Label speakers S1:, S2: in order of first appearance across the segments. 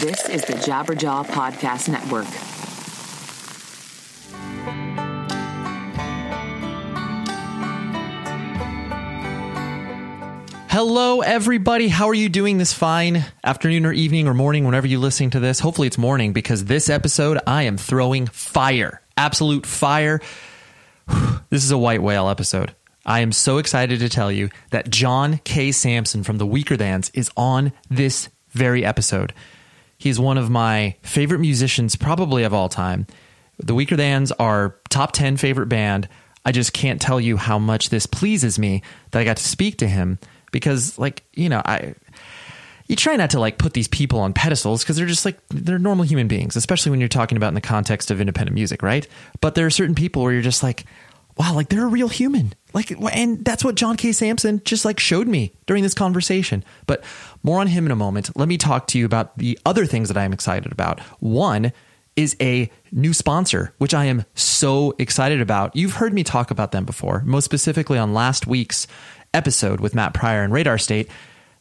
S1: This is the Jabberjaw Podcast Network.
S2: Hello, everybody. How are you doing this fine afternoon or evening or morning, whenever you're listening to this? Hopefully, it's morning because this episode I am throwing fire. Absolute fire. This is a white whale episode. I am so excited to tell you that John K. Samson from the Weakerthans is on this very episode. He's one of my favorite musicians, probably of all time. The Weakerthans are top 10 favorite band. I just can't tell you how much this pleases me that I got to speak to him because, like, you know, I. You try not to like put these people on pedestals because they're just like they're normal human beings, especially when you're talking about in the context of independent music, right? But there are certain people where you're just like, wow, like they're a real human. Like, and that's what John K. Samson just like showed me during this conversation. But more on him in a moment. Let me talk to you about the other things that I'm excited about. One is a new sponsor, which I am so excited about. You've heard me talk about them before, most specifically on last week's episode with Matt Pryor and Radar State.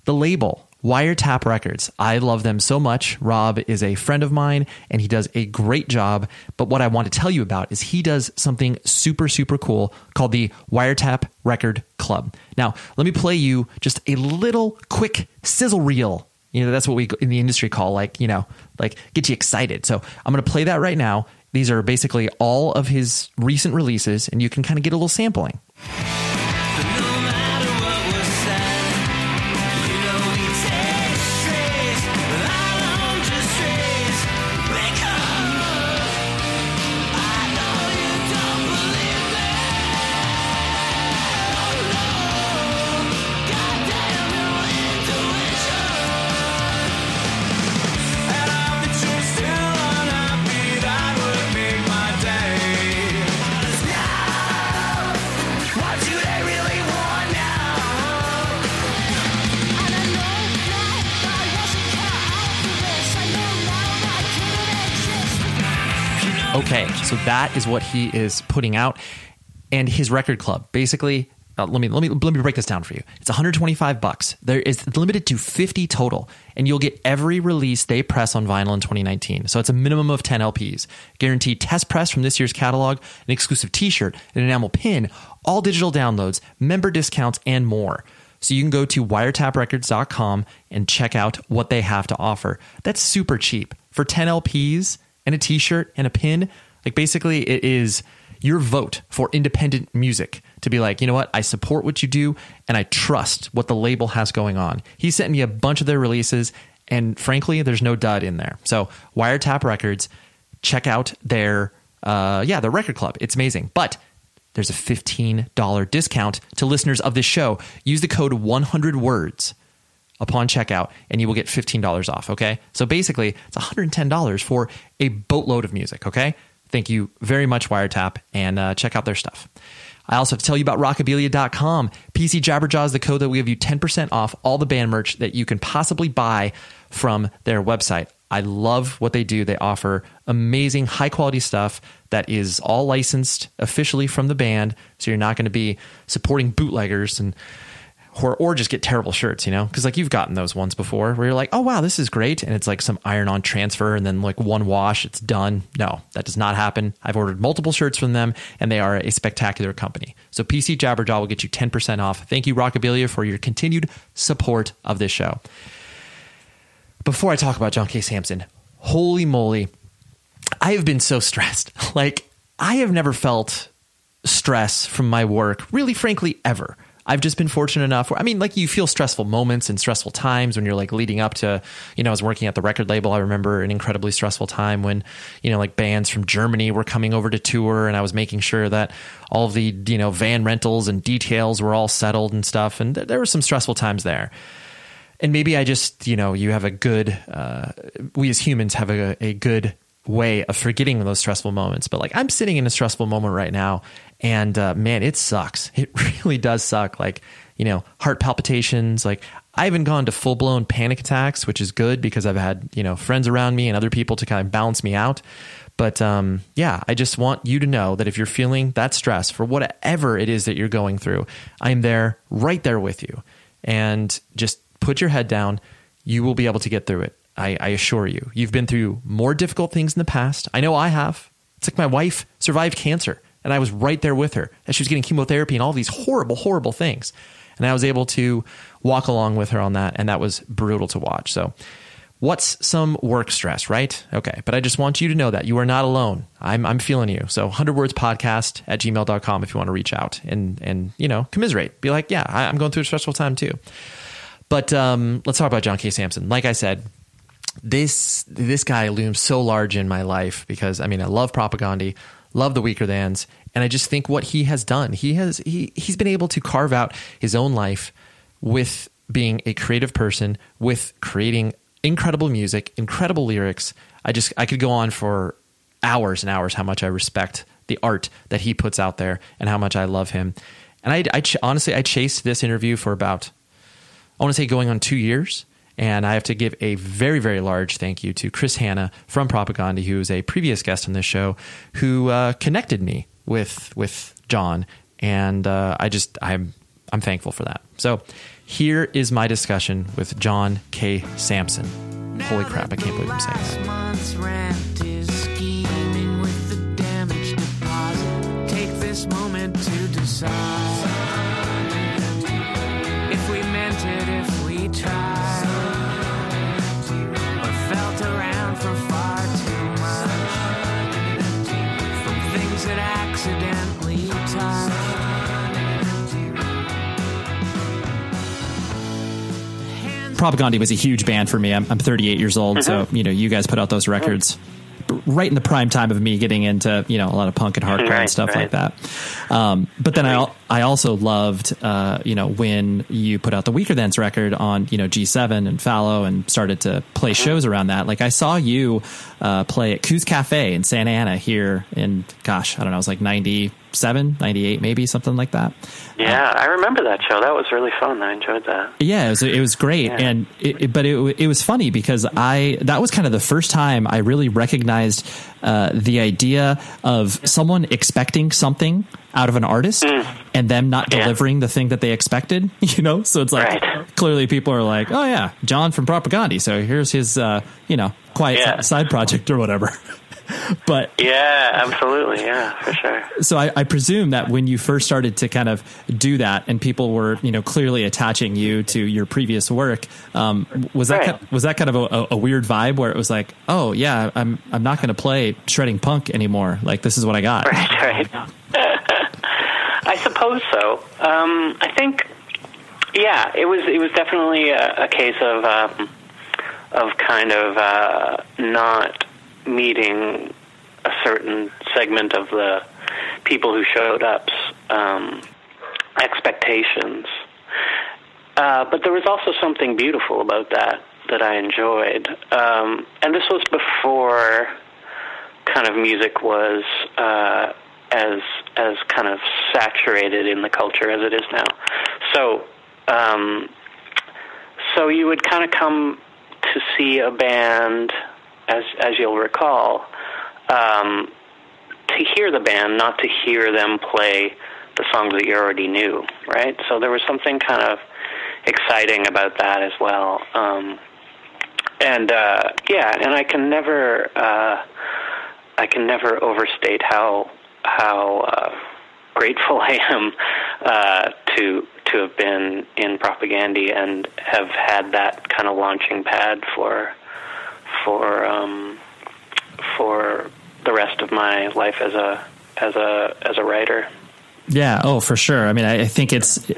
S2: The label Wiretap Records. I love them so much. Rob is a friend of mine and he does a great job. But what I want to tell you about is he does something super, super cool called the Wiretap Record Club. Now, let me play you just a little quick sizzle reel. You know, that's what we in the industry call like, you know, like get you excited. So I'm going to play that right now. These are basically all of his recent releases, and you can kind of get a little sampling. That is what he is putting out, and his record club basically. Uh, let me let me let me break this down for you. It's 125 bucks. There is limited to 50 total, and you'll get every release they press on vinyl in 2019. So it's a minimum of 10 LPs, guaranteed test press from this year's catalog, an exclusive T-shirt, an enamel pin, all digital downloads, member discounts, and more. So you can go to wiretaprecords.com and check out what they have to offer. That's super cheap for 10 LPs and a t-shirt and a pin. Like basically it is your vote for independent music to be like, you know what? I support what you do and I trust what the label has going on. He sent me a bunch of their releases and frankly, there's no dud in there. So Wiretap Records, check out their uh yeah, their record club. It's amazing. But there's a $15 discount to listeners of this show. Use the code 100 words upon checkout and you will get $15 off. Okay. So basically, it's $110 for a boatload of music. Okay. Thank you very much, Wiretap, and uh, check out their stuff. I also have to tell you about rockabilia.com. PC Jabberjaw is the code that will give you 10% off all the band merch that you can possibly buy from their website. I love what they do. They offer amazing, high quality stuff that is all licensed officially from the band. So you're not going to be supporting bootleggers and or, or just get terrible shirts, you know? Because like you've gotten those ones before where you're like, oh wow, this is great, and it's like some iron-on transfer, and then like one wash, it's done. No, that does not happen. I've ordered multiple shirts from them, and they are a spectacular company. So PC Jabberjaw will get you 10% off. Thank you, Rockabilia, for your continued support of this show. Before I talk about John K. Samson, holy moly, I have been so stressed. Like I have never felt stress from my work, really, frankly, ever. I've just been fortunate enough where, I mean, like you feel stressful moments and stressful times when you're like leading up to, you know, I was working at the record label. I remember an incredibly stressful time when, you know, like bands from Germany were coming over to tour and I was making sure that all of the, you know, van rentals and details were all settled and stuff. And th- there were some stressful times there. And maybe I just, you know, you have a good, uh, we as humans have a, a good way of forgetting those stressful moments. But like I'm sitting in a stressful moment right now, and uh, man, it sucks. It really does suck. Like you know, heart palpitations. Like I haven't gone to full blown panic attacks, which is good because I've had you know friends around me and other people to kind of balance me out. But um, yeah, I just want you to know that if you're feeling that stress for whatever it is that you're going through, I'm there, right there with you. And just put your head down. You will be able to get through it.
S3: I, I assure you, you've been through more difficult things in the past. I know I have. It's like my wife survived cancer, and I was right there with her as she was getting chemotherapy and all these horrible, horrible things. And I was able to walk along with her on that, and that was brutal to watch. So, what's some work stress, right? Okay, but I just want you to know that you are not alone. I'm, I'm feeling you. So 100 words podcast at gmail.com if you want to reach out and, and, you know, commiserate. Be like, yeah, I, I'm going through a stressful time too. But um, let's talk about John K. Samson. Like I said, this this guy looms so large in my life because I mean I love Propagandhi, love the Weakerthans, and I just think what he has done. He has he he's been able to carve out his own life with being a creative person, with creating incredible music, incredible lyrics. I just I could go on for hours and hours how much I respect the art that he puts out there and how much I love him. And I, I honestly I chased this interview for about I want to say going on two years. And I have to give a very, very large thank you to Chris Hannah from Propagandhi, who is a previous guest on this show, who uh, connected me with with John, and uh, I just I'm I'm thankful for that. So here is my discussion with John K. Samson. Holy crap! I can't believe I'm saying that.
S4: Touch.
S2: Propagandhi was a huge band for me. I'm, I'm 38 years old, so you know you guys put out those records right in the prime time of me getting into you know a lot of punk and hardcore
S5: Right,
S2: and stuff
S5: right.
S2: like that. Um, but then I I also loved uh, you know when you put out the Weakerthans record on you know G7 and Fallow and started to play
S5: Mm-hmm.
S2: shows around that. Like I saw you uh, play at Koo's Cafe in Santa Ana here in gosh I don't know it was like 97, 98 maybe something like that.
S5: Yeah, I remember that show. That was really fun. I enjoyed that.
S2: Yeah, it was, it was great,
S5: Yeah.
S2: and it, it- but it it was funny because I that was kind of the first time I really recognized uh, the idea of someone expecting something out of an artist and them not
S5: Mm. Yeah.
S2: delivering the thing that they expected. You know, so it's like
S5: Right.
S2: clearly people are like, "Oh yeah, John from Propagandhi." So here's his uh, you know quiet
S5: Yeah.
S2: side project or whatever. but
S5: Yeah, absolutely. Yeah, for sure.
S2: so I, I presume that when you first started to kind of do that, and people were, you know, clearly attaching you to your previous work, um, was that
S5: Right.
S2: kind, was that kind of a, a weird vibe where it was like, oh yeah, I'm I'm not going to play shredding punk anymore. Like this is what I got.
S5: Right, right. I suppose so. Um, I think, yeah, it was. It was definitely a, a case of um, of kind of uh, not meeting a certain segment of the people who showed up's um, expectations. Uh, but there was also something beautiful about that that I enjoyed, um, and this was before kind of music was uh, as as kind of saturated in the culture as it is now. So um, so you would kind of come to see a band, as as you'll recall, um, to hear the band, not to hear them play the songs that you already knew, right? So there was something kind of exciting about that as well. Um, and uh, yeah, and I can never, uh, I can never overstate how how uh, grateful I am uh, to to have been in Propagandhi and have had that kind of launching pad for for um, for the rest of my life as a as a as a writer.
S2: Yeah. Oh, for sure. I mean, I, I think it's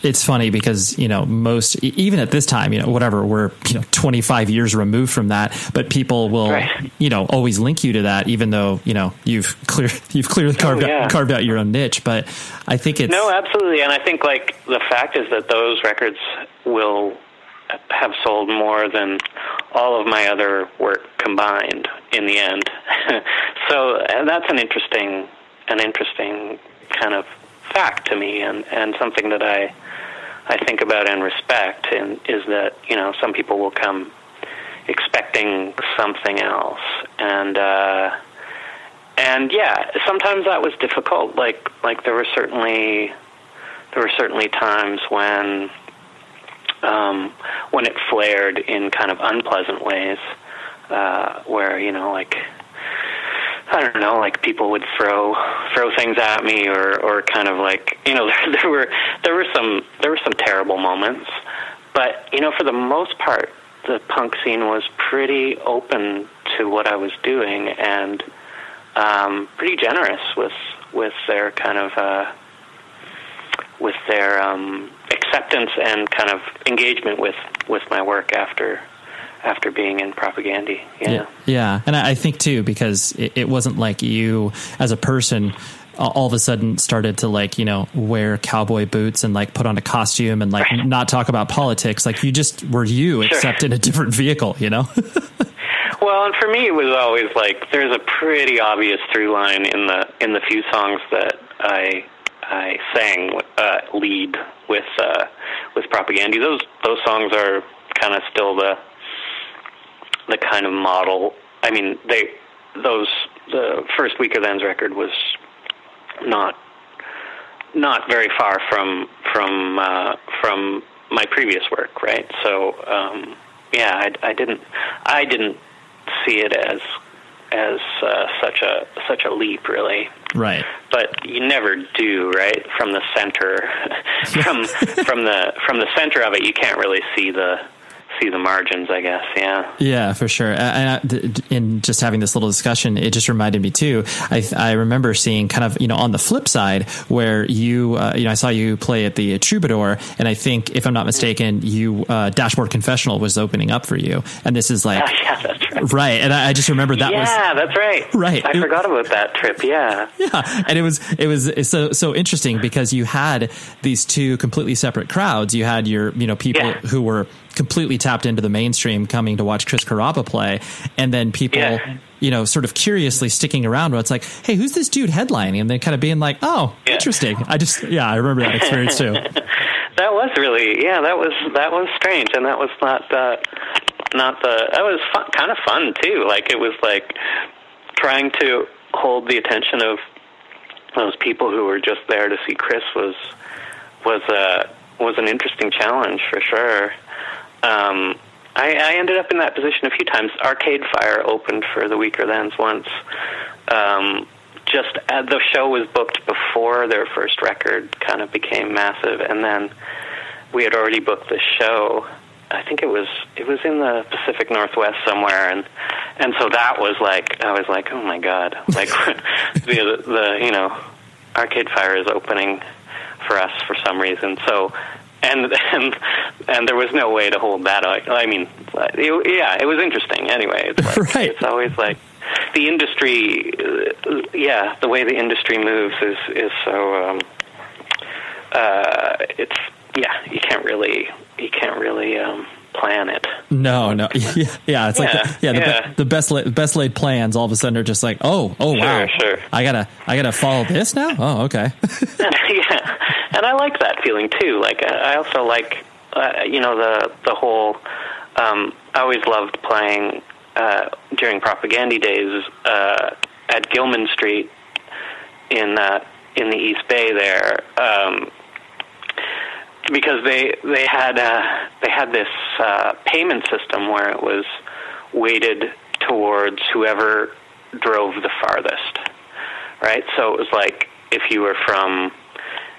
S2: it's funny because you know most even at this time, you know, whatever we're you know 25 years removed from that, but people will
S5: Right.
S2: you know always link you to that, even though you know you've clear you've clearly carved
S5: Oh, yeah.
S2: out, carved out your own niche. But I think it's
S5: No, absolutely, and I think like the fact is that those records will have sold more than all of my other work combined in the end. so and that's an interesting, an interesting kind of fact to me, and and something that I I think about and respect, and is that you know some people will come expecting something else, and. uh and yeah, sometimes that was difficult. Like like there were certainly there were certainly times when um, when it flared in kind of unpleasant ways, uh, where you know, like I don't know, like people would throw throw things at me, or or kind of like you know, there, there were there were some there were some terrible moments, but you know, for the most part, the punk scene was pretty open to what I was doing and um, pretty generous with with their kind of uh, with their um, acceptance and kind of engagement with with my work after after being in Propagandhi. Yeah.
S2: Yeah, yeah. and I I think too because it, it wasn't like you as a person all of a sudden started to like you know wear cowboy boots and like put on a costume and like not talk about politics. Like you just were you, except in a different vehicle. You know.
S5: Well, and for me, it was always like there's a pretty obvious through line in the in the few songs that I I sang uh, lead with uh, with Propagandhi. Those those songs are kind of still the the kind of model. I mean, they those the first Weakerthans' record was not not very far from from uh, from my previous work, right? So um, yeah, I, I didn't I didn't see it as as uh, such a such a leap, really.
S2: right.
S5: But you never do, right? From the center, from from the from the center of it, you can't really see the see the margins. I guess, yeah.
S2: Yeah, for sure. And in just having this little discussion, it just reminded me too. I, I remember seeing kind of you know on the flip side where you uh, you know I saw you play at the Troubadour, and I think if I'm not mistaken, you uh, Dashboard Confessional was opening up for you, and this is like
S5: yeah, that's right.
S2: right. And I, I just remember that was
S5: yeah, that's right.
S2: Right.
S5: I forgot about that trip. Yeah.
S2: yeah and it was it was so so interesting because you had these two completely separate crowds you had your you know people
S5: Yeah.
S2: who were completely tapped into the mainstream coming to watch Chris Carrabba play and then people
S5: Yeah.
S2: you know sort of curiously sticking around where it's like hey who's this dude headlining and then kind of being like oh
S5: Yeah.
S2: interesting i just yeah i remember that experience too
S5: That was really yeah. That was that was strange, and that was not uh, not the that was fun, kind of fun too. Like it was like trying to hold the attention of those people who were just there to see Chris was was a was an interesting challenge for sure. Um, I, I ended up in that position a few times. Arcade Fire opened for the Weakerthans once. Um, just uh, the show was booked before their first record kind of became massive, and then we had already booked the show. I think it was it was in the Pacific Northwest somewhere, and and so that was like I was like, oh my god, like the the you know Arcade Fire is opening for us for some reason. So and and and there was no way to hold that. I, I mean, it, yeah, it was interesting. Anyway, it's like,
S2: Right.
S5: It's always like the industry. Uh, yeah, the way the industry moves is is so. Um, uh, it's yeah, you can't really you can't really um, plan it.
S2: no no yeah, yeah it's like
S5: Yeah,
S2: the, yeah, the,
S5: yeah.
S2: Be- the best la- best laid plans all of a sudden are just like oh oh wow
S5: sure.
S2: i gotta i gotta follow this now oh okay
S5: yeah, and I like that feeling too. Like uh, I also like, uh, you know, the the whole. Um, I always loved playing uh, during Propagandhi days uh, at Gilman Street in uh, in the East Bay there. Um, because they they had uh, they had this uh, payment system where it was weighted towards whoever drove the farthest, right? So it was like if you were from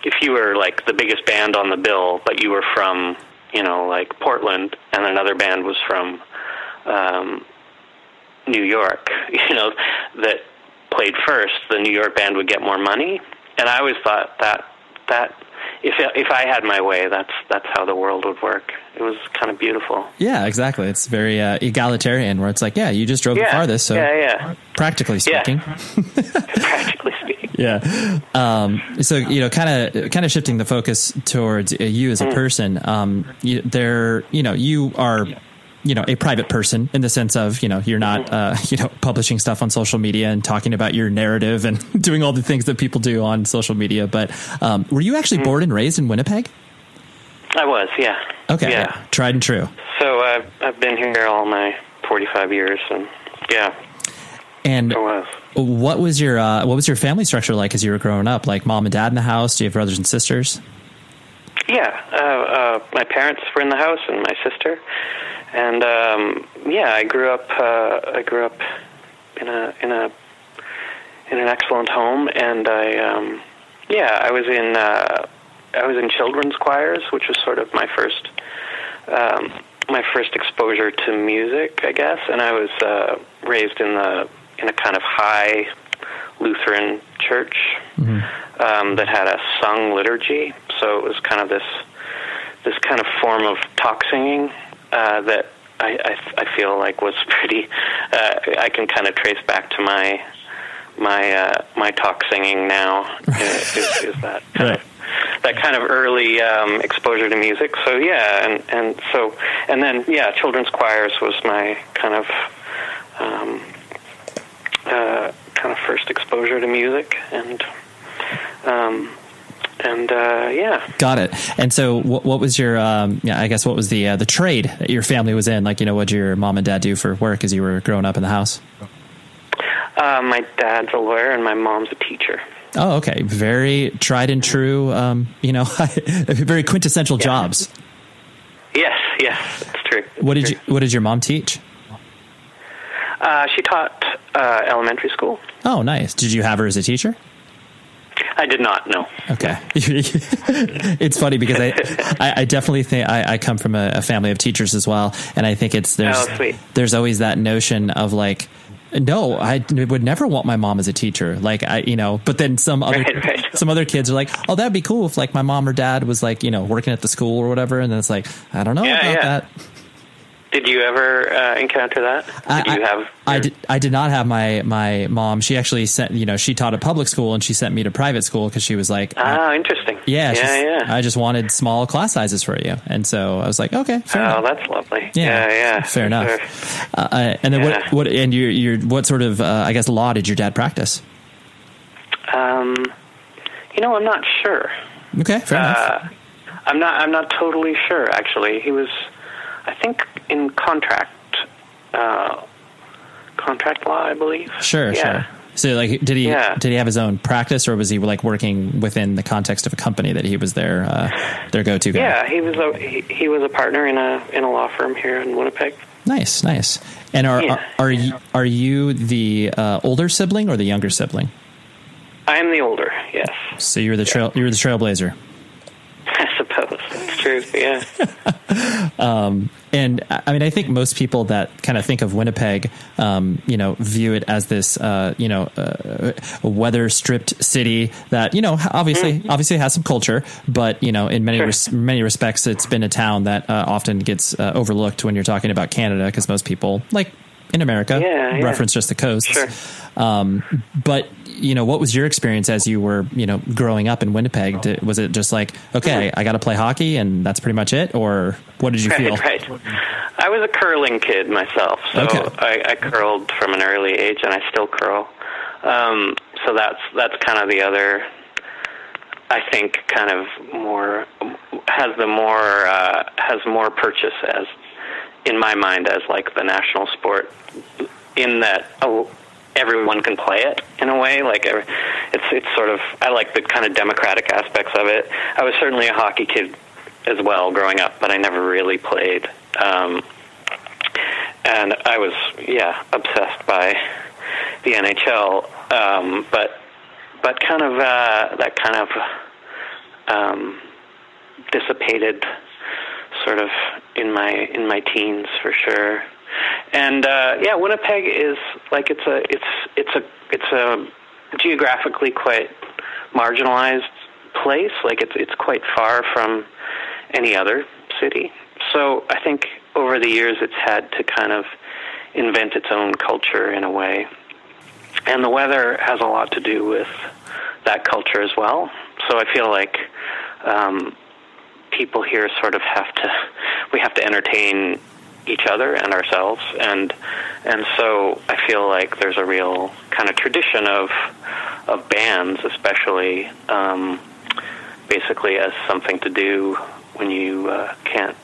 S5: if you were like the biggest band on the bill, but you were from you know like Portland, and another band was from um, New York, you know that played first, the New York band would get more money, and I always thought that that if if I had my way, that's that's how the world would work. It was kind of beautiful.
S2: Yeah, exactly. It's very uh, egalitarian, where it's like, yeah, you just drove the farthest, so
S5: yeah, yeah.
S2: practically
S5: Yeah.
S2: speaking,
S5: Practically speaking.
S2: yeah. Um, so you know, kind of, kind of shifting the focus towards uh, you
S5: Mm.
S2: as a person. Um, you, there, you know, you are, you know, a private person in the sense of, you know, you're not, uh, you know, publishing stuff on social media and talking about your narrative and doing all the things that people do on social media. But um, were you actually born and raised in Winnipeg?
S5: I was, yeah.
S2: Okay,
S5: Yeah.
S2: tried and true.
S5: So I've I've been here all my forty five years, and yeah,
S2: And
S5: was.
S2: What was your uh, what was your family structure like as you were growing up? Like mom and dad in the house? Do you have brothers and sisters?
S5: Yeah, uh, uh, my parents were in the house and my sister, and um, yeah, I grew up. Uh, I grew up in a in a in an excellent home, and I um, yeah, I was in uh, I was in children's choirs, which was sort of my first um, my first exposure to music, I guess, and I was uh, raised in the in a kind of high Lutheran church um, that had a sung liturgy. So it was kind of this this kind of form of talk singing uh, that I, I, I feel like was pretty. Uh, I can kind of trace back to my my uh, my talk singing now. is, is that kind
S2: Right.
S5: of that kind of early um, exposure to music. So yeah, and and so and then yeah, children's choirs was my kind of um, uh, kind of first exposure to music, and um, and uh, yeah.
S2: Got it. And so, what, what was your? Um, yeah, I guess what was the uh, the trade that your family was in? Like, you know, what did your mom and dad do for work as you were growing up in the house?
S5: Uh, my dad's a lawyer and my mom's a teacher.
S2: Oh, okay. Very tried and true. Um, you know, very quintessential jobs.
S5: Yes, yes, it's true.
S2: What did you? What did your mom teach?
S5: Uh, she taught uh, elementary school.
S2: Oh, nice. Did you have her as a teacher?
S5: I did not know.
S2: Okay. it's funny because I, I, I definitely think I, I come from a, a family of teachers as well, and I think it's there's
S5: Oh,
S2: there's always that notion of like. No, I would never want my mom as a teacher. Like I, you know, but then some other
S5: Right, right.
S2: some other kids are like, "Oh, that'd be cool if like my mom or dad was like, you know, working at the school or whatever." And then it's like, I don't know
S5: Yeah,
S2: about
S5: yeah.
S2: that.
S5: Did you ever uh, encounter that?
S2: I-
S5: Did you
S2: I-
S5: have?
S2: I did. I did not have my my mom. She actually sent. You know, she taught at public school, and she sent me to private school because she was like,
S5: Ah, interesting.
S2: "Yeah,
S5: yeah, yeah.
S2: I just wanted small class sizes for you." And so I was like, "Okay, fair
S5: oh,
S2: enough."
S5: that's lovely.
S2: Yeah,
S5: Yeah, yeah.
S2: fair enough.
S5: Sure.
S2: Uh, uh, and then
S5: Yeah.
S2: what? What? And your your what sort of? Uh, I guess law did your dad practice?
S5: Um, you know, I'm not sure.
S2: Okay, fair enough.
S5: Uh, I'm not. I'm not totally sure. Actually, he was, I think, in contract, uh, contract law, I believe.
S2: Sure,
S5: yeah.
S2: sure. So, like, did he
S5: Yeah.
S2: did he have his own practice, or was he like working within the context of a company that he was their uh, their go to guy?
S5: Yeah, he was a he, he was a partner in a in a law firm here in Winnipeg.
S2: Nice, nice. And are
S5: Yeah.
S2: are, are you are you the uh, older sibling or the younger sibling?
S5: I am the older. Yes,
S2: So you're the trail you're the trailblazer.
S5: I suppose true. Yeah.
S2: And I mean, I think most people that kind of think of Winnipeg, um, you know, view it as this, uh, you know, uh, weather stripped city that, you know, obviously, obviously has some culture, but you know, in many
S5: Sure.
S2: res- many respects, it's been a town that uh, often gets uh, overlooked when you're talking about Canada because most people, like in America,
S5: Yeah, yeah.
S2: reference just the coast.
S5: Sure.
S2: Um, but you know, what was your experience as you were, you know, growing up in Winnipeg? Did, was it just like, okay, I got to play hockey and that's pretty much it, or what did you feel?
S5: Right, right. I was a curling kid myself, so
S2: Okay.
S5: I, I curled from an early age, and I still curl. Um, so that's that's kind of the other. I think kind of more has the more uh, has more purchase as in my mind as like the national sport in that oh, everyone can play it in a way like it's it's sort of I like the kind of democratic aspects of it. I was certainly a hockey kid as well growing up, but I never really played. Um, and I was yeah obsessed by the NHL, um, but but kind of uh, that kind of um, dissipated sort of in my in my teens for sure. And uh, yeah, Winnipeg is like it's a it's it's a it's a geographically quite marginalized place. Like it's it's quite far from any other city. So I think over the years it's had to kind of invent its own culture in a way. And the weather has a lot to do with that culture as well. So I feel like um, people here sort of have to we have to entertain each other and ourselves and and so I feel like there's a real kind of tradition of of bands especially um, basically as something to do when you uh, can't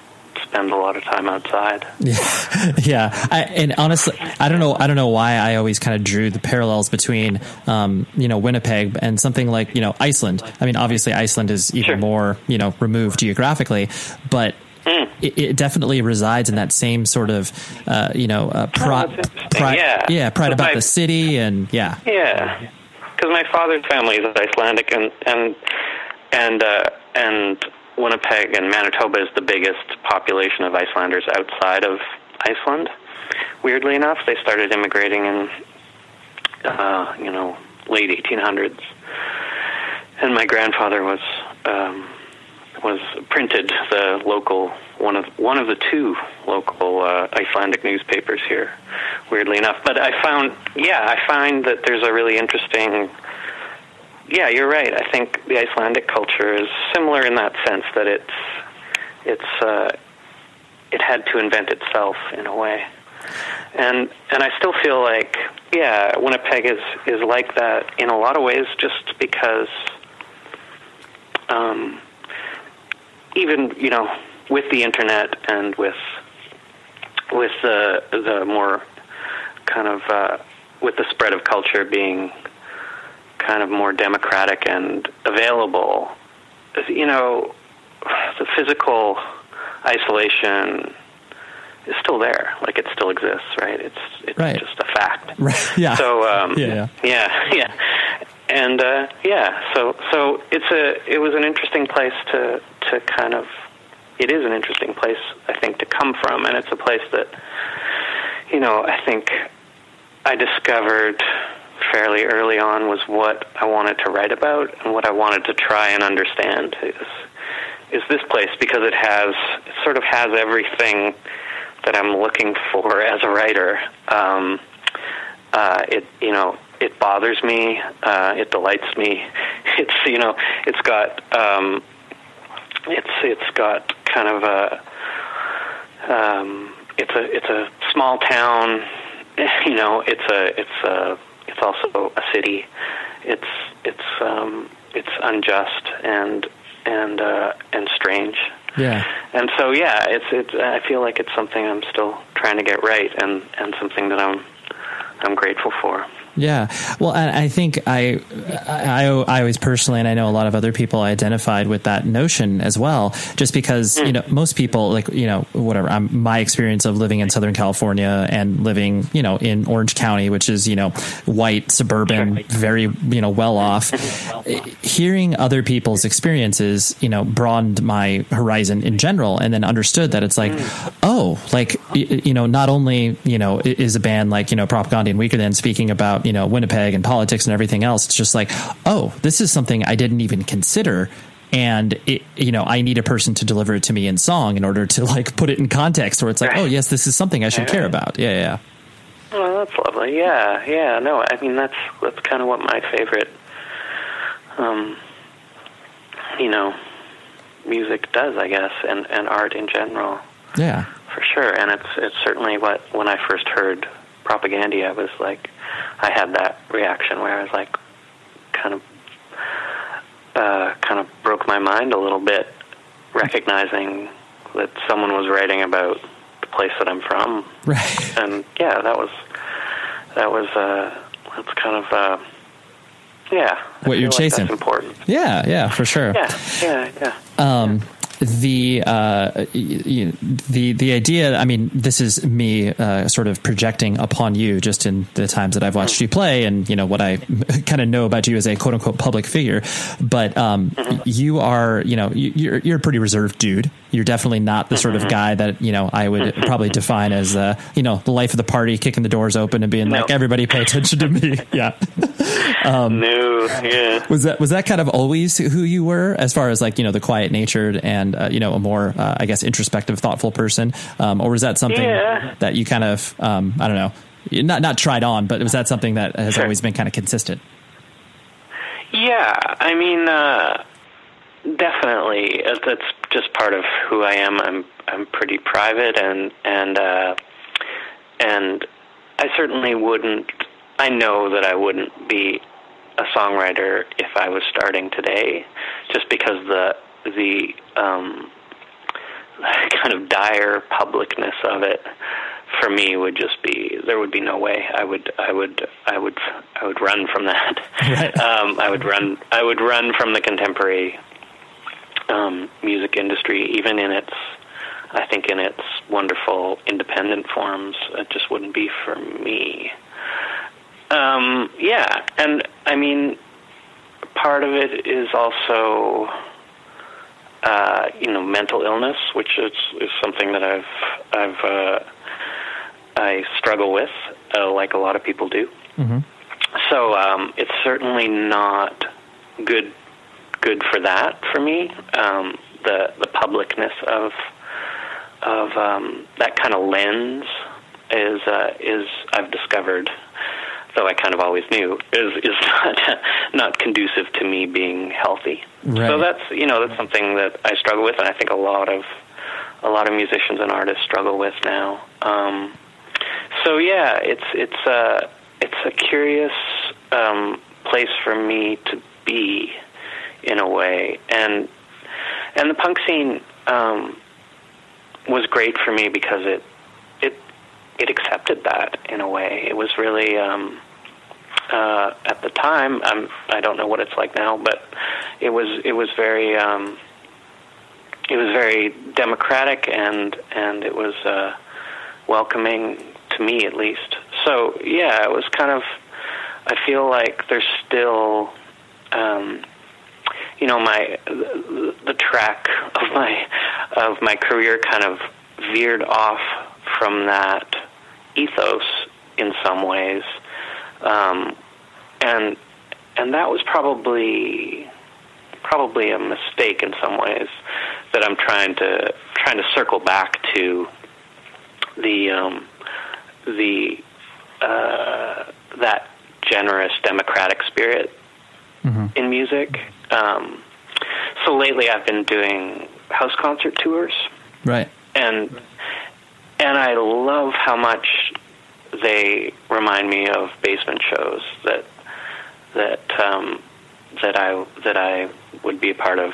S5: spend a lot of time outside.
S2: yeah I, and honestly i don't know i don't know why i always kind of drew the parallels between um, you know winnipeg and something like you know iceland i mean obviously iceland is even
S5: Sure.
S2: more you know removed geographically but
S5: Hmm.
S2: it, it definitely resides in that same sort of uh, you know uh,
S5: Oh,
S2: pride,
S5: interesting.
S2: pride
S5: Yeah.
S2: yeah pride about
S5: my-
S2: the city and yeah
S5: Yeah, because my father's family is Icelandic, and and and uh, and Winnipeg and Manitoba is the biggest population of Icelanders outside of Iceland. Weirdly enough, they started immigrating in uh, you know late 1800s, and my grandfather was um, was printed the local one of one of the two local uh, Icelandic newspapers here. Weirdly enough, but I found yeah I find that there's a really interesting. Yeah, you're right. I think the Icelandic culture is similar in that sense that it's it's uh, it had to invent itself in a way, and and I still feel like yeah, Winnipeg is is like that in a lot of ways, just because. Um, even you know with the internet and with with the the more kind of uh, with the spread of culture being kind of more democratic and available, you know, the physical isolation is still there. Like it still exists, right? It's it's
S2: Right.
S5: just a fact.
S2: Right, yeah.
S5: So um,
S2: Yeah, yeah.
S5: yeah, yeah, and uh, yeah. So so it's a it was an interesting place to to kind of it is an interesting place I think to come from, and it's a place that you know I think I discovered fairly early on was what I wanted to write about and what I wanted to try and understand is is this place because it has it sort of has everything that I'm looking for as a writer. Um, uh, it you know it bothers me. Uh, it delights me. It's you know it's got um, it's it's got kind of a um, it's a it's a small town. You know it's a it's a it's also a city. It's it's um, it's unjust and and uh, and strange.
S2: Yeah
S5: And so, yeah, it's it's. I feel like it's something I'm still trying to get right, and and something that I'm I'm grateful for.
S2: Yeah, well, I think I, I, I always personally, and I know a lot of other people identified with that notion as well. Just because hmm. you know most people, like you know, whatever. I'm, my experience of living in Southern California and living, you know, in Orange County, which is you know, white suburban, very you know, well off. Hearing other people's experiences, you know, broadened my horizon in general, and then understood that it's like, hmm. oh, like you know, not only you know is a band like you know Propagandhi and Weaker Than speaking about you know Winnipeg and politics and everything else. It's just like, oh, this is something I didn't even consider. And it, you know, I need a person to deliver it to me in song in order to like put it in context, where it's like, oh yes, this is something I should care about. Yeah, yeah,
S5: Oh, that's lovely. Yeah, yeah. No, I mean that's that's kind of what my favorite, um, you know, music does, I guess, and and art in general,
S2: yeah,
S5: for sure. And it's it's certainly what when I first heard Propagandhi, I was like, I had that reaction where I was like, kind of, uh, kind of broke my mind a little bit, recognizing that someone was writing about the place that I'm from
S2: right.
S5: and yeah, that was that was uh, that's kind of uh, yeah.
S2: What you're
S5: like
S2: chasing.
S5: Important.
S2: Yeah, yeah, for sure.
S5: Yeah, yeah, yeah.
S2: um, the uh, the the idea. I mean, this is me uh, sort of projecting upon you, just in the times that I've watched you play, and you know what I kind of know about you as a quote unquote public figure. But um, you are, you know, you- you're you're a pretty reserved dude. You're definitely not the sort of guy that you know I would probably define as uh, you know the life of the party, kicking the doors open and being like, everybody pay attention to me. yeah.
S5: no, yeah.
S2: Was that was that kind of always who you were, as far as like you know the quiet natured and uh, you know a more uh, I guess introspective, thoughtful person, um, or was that something
S5: Yeah.
S2: that you kind of um, I don't know, not not tried on, but was that something that has
S5: Sure.
S2: always been kind of consistent?
S5: Yeah, I mean, uh, definitely. Uh, That's just part of who I am. I'm I'm pretty private, and and uh, and I certainly wouldn't. I know that I wouldn't be a songwriter if I was starting today, just because the the um, kind of dire publicness of it for me would just be there would be no way I would I would I would I would run from that. Um, I would run I would run from the contemporary um, music industry, even in its I think in its wonderful independent forms. It just wouldn't be for me. Um, yeah, and I mean, part of it is also, uh, you know, mental illness, which is, is something that I've I've uh, I struggle with, uh, like a lot of people do. So um, it's certainly not good good for that for me. Um, the the publicness of of um, that kind of lens is uh, is I've discovered, though I kind of always knew, is is not not conducive to me being healthy.
S2: Right.
S5: So that's you know that's something that I struggle with, and I think a lot of a lot of musicians and artists struggle with now. Um, so yeah, it's it's a it's a curious um, place for me to be in a way, and and the punk scene um, was great for me because it it it accepted that in a way. It was really um, uh, at the time. I'm I don't know what it's like now, but it was it was very um, it was very democratic and and it was uh, welcoming to me at least. So yeah, it was kind of. I feel like there's still, um, you know, my the, track of my of my career kind of veered off from that ethos in some ways, um, and and that was probably probably a mistake in some ways that I'm trying to trying to circle back to the um, the uh, that generous democratic spirit in music. Um, so lately, I've been doing house concert tours,
S2: Right.
S5: and and I love how much they remind me of basement shows that that um, that I that I would be a part of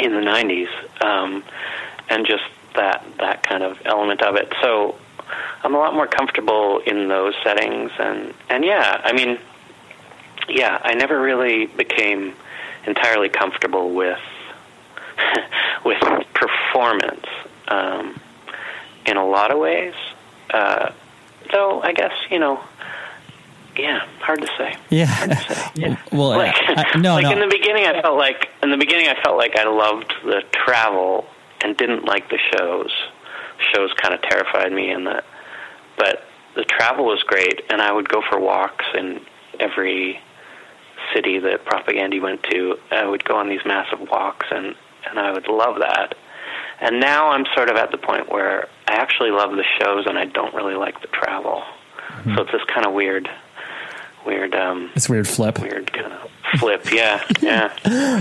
S5: in the '90s, um, and just that that kind of element of it. So I'm a lot more comfortable in those settings, and and yeah, I mean, yeah, I never really became entirely comfortable with with performance um, in a lot of ways. Uh, though I guess you know, yeah, hard to say.
S2: Yeah. yeah. well,
S5: Like,
S2: I- no,
S5: like
S2: no.
S5: in the beginning, I felt like in the beginning I felt like I loved the travel and didn't like the shows. Shows kind of terrified me, and that, but the travel was great, and I would go for walks in every city that Propagandhi went to. I would go on these massive walks, and and I would love that. And now I'm sort of at the point where I actually love the shows, and I don't really like the travel.
S2: Mm-hmm.
S5: So it's this kind of weird, weird. um
S2: it's weird flip.
S5: weird kind of flip. Yeah, yeah.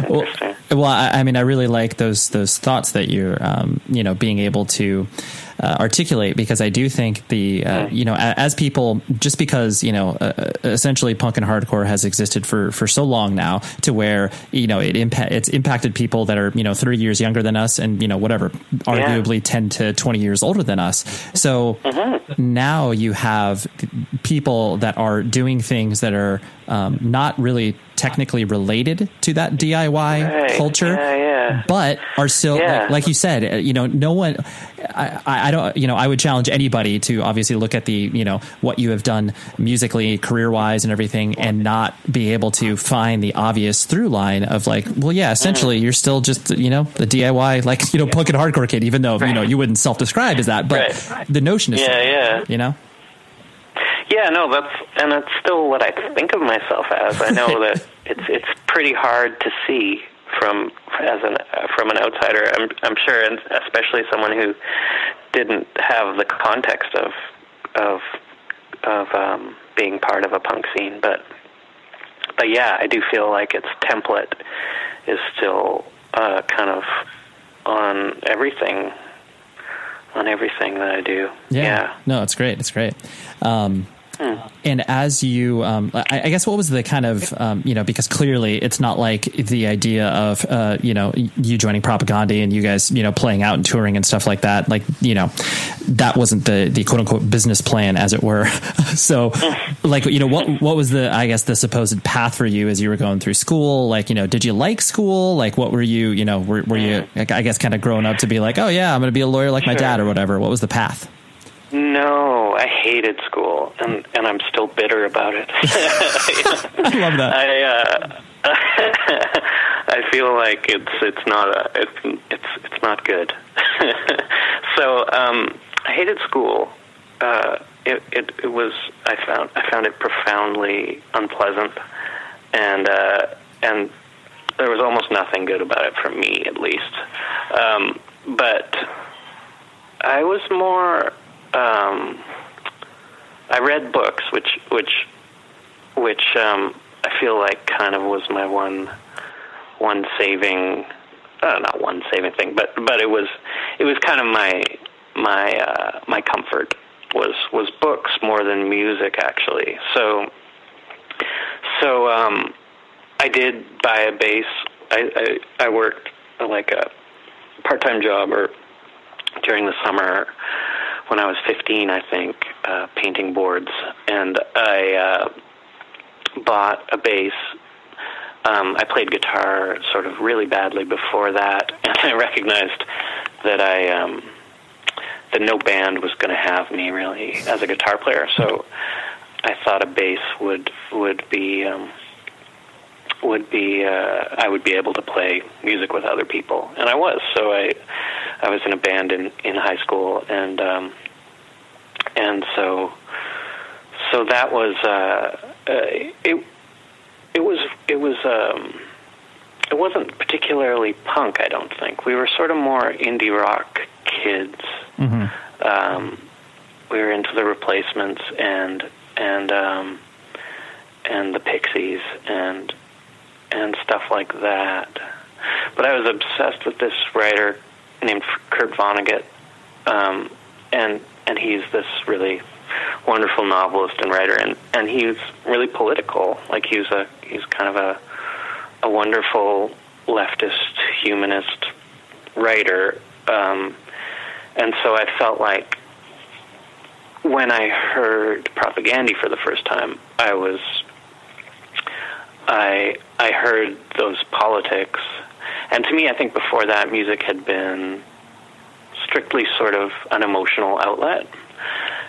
S5: Interesting.
S2: Well, I, I mean, I really like those those thoughts that you're, um, you know, being able to uh, articulate because I do think the, uh, you know, as people, just because you know, uh, essentially punk and hardcore has existed for for so long now, to where you know it impact it's impacted people that are you know thirty years younger than us and you know whatever, arguably ten to twenty years older than us. So now you have people that are doing things that are um, not really technically related to that DIY
S5: Right.
S2: culture,
S5: Yeah, yeah.
S2: but are still
S5: Yeah.
S2: like, like you said. uh, You know, no one. I, I don't. You know, I would challenge anybody to obviously look at the you know what you have done musically, career wise, and everything, and not be able to find the obvious through line of like, well, yeah, essentially,
S5: Mm-hmm.
S2: you're still just you know the DIY like you know punk and hardcore kid, even though you know you wouldn't self describe as that, but
S5: Right.
S2: the notion is
S5: Yeah,
S2: there,
S5: yeah.
S2: you know.
S5: Yeah, no, that's and that's still what I think of myself as. I know that it's it's pretty hard to see from as an from an outsider. I'm I'm sure, and especially someone who didn't have the context of of of um, being part of a punk scene. But but yeah, I do feel like its template is still uh, kind of on everything on everything that I do.
S2: Yeah. No, it's great. It's great. Um, And as you, um, I, I guess, what was the kind of, um, you know, because clearly it's not like the idea of, uh, you know, you joining Propagandhi and you guys, you know, playing out and touring and stuff like that. Like, you know, that wasn't the the quote unquote business plan, as it were. so, like, you know, what what was the, I guess, the supposed path for you as you were going through school? Like, you know, did you like school? Like, what were you, you know, were, were you, I guess, kind of growing up to be like, oh yeah, I'm going to be a lawyer like my dad or whatever? What was the path?
S5: No, I hated school, and and I'm still bitter about it.
S2: I love that.
S5: I uh, I feel like it's it's not a it's it's it's not good. so um, I hated school. Uh, it, it it was I found I found it profoundly unpleasant, and uh, and there was almost nothing good about it for me, at least. Um, but I was more. Um, I read books, which which which um, I feel like kind of was my one one saving, uh, not one saving thing, but but it was it was kind of my my uh, my comfort was was books more than music actually. So so um, I did buy a bass. I, I I worked like a part time job or during the summer when I was 15, I think, uh, painting boards, and I uh, bought a bass. Um, I played guitar sort of really badly before that, and I recognized that I um, that no band was going to have me really as a guitar player. So I thought a bass would would be um, would be uh, I would be able to play music with other people, and I was. So I I was in a band in in high school, and um, and so so that was uh, uh, it. It was it was um, it wasn't particularly punk. I don't think we were sort of more indie rock kids. Um, we were into the Replacements and and um, and the Pixies and and stuff like that. But I was obsessed with this writer named Kurt Vonnegut, um, and and he's this really wonderful novelist and writer, and and he's really political. Like he's a he's kind of a a wonderful leftist humanist writer, um, and so I felt like when I heard Propagandhi for the first time, I was I I heard those politics, and to me, I think before that, music had been strictly sort of an emotional outlet.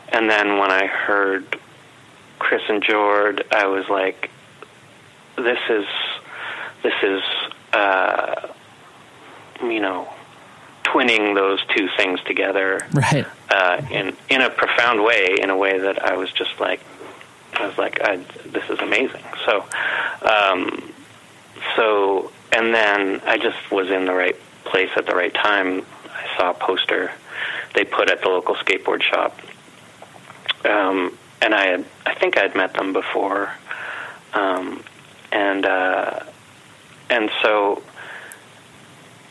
S5: And then when I heard Chris and Jord, I was like, "This is this is uh, you know twinning those two things together."
S2: Right.
S5: uh, in in a profound way, in a way that I was just like, I was like, I, this is amazing. So, um, so, and then I just was in the right place at the right time. Saw poster they put at the local skateboard shop, um, and I had, I think I had met them before, um, and uh, and so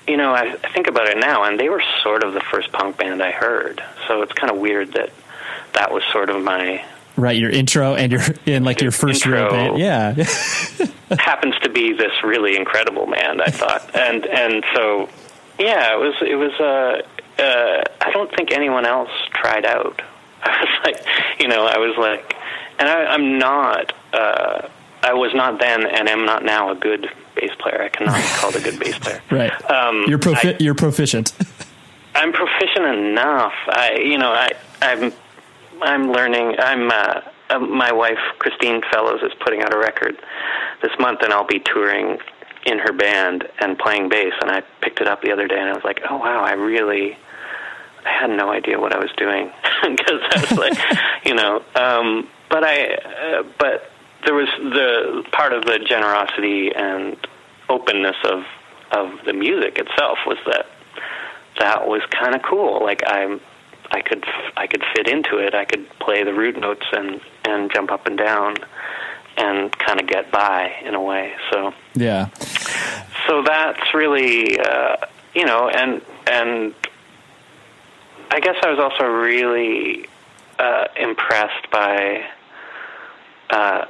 S5: you know, I, I think about it now, and they were sort of the first punk band I heard. So it's kind of weird that that was sort of my
S2: Right. Your intro and your in like your first real band. Yeah.
S5: happens to be this really incredible band. I thought, and and so yeah, it was it was. Uh, uh, I don't think anyone else tried out. I was like, you know, I was like, and I, I'm not. Uh, I was not then, and am not now a good bass player. I cannot be called a good bass player.
S2: right.
S5: Um,
S2: you're profi-
S5: I-
S2: you're proficient.
S5: I'm proficient enough. I, you know, I, I'm, I'm learning. I'm. Uh, uh, my wife Christine Fellows is putting out a record this month, and I'll be touring in her band and playing bass. And I picked it up the other day, and I was like, oh wow, I really. I had no idea what I was doing because I was like, you know, um, but I, uh, but there was the part of the generosity and openness of of the music itself was that that was kind of cool. Like I'm, I could I could fit into it. I could play the root notes and and jump up and down, and kind of get by in a way. So
S2: yeah.
S5: so that's really uh, you know, and and I guess I was also really uh, impressed by uh,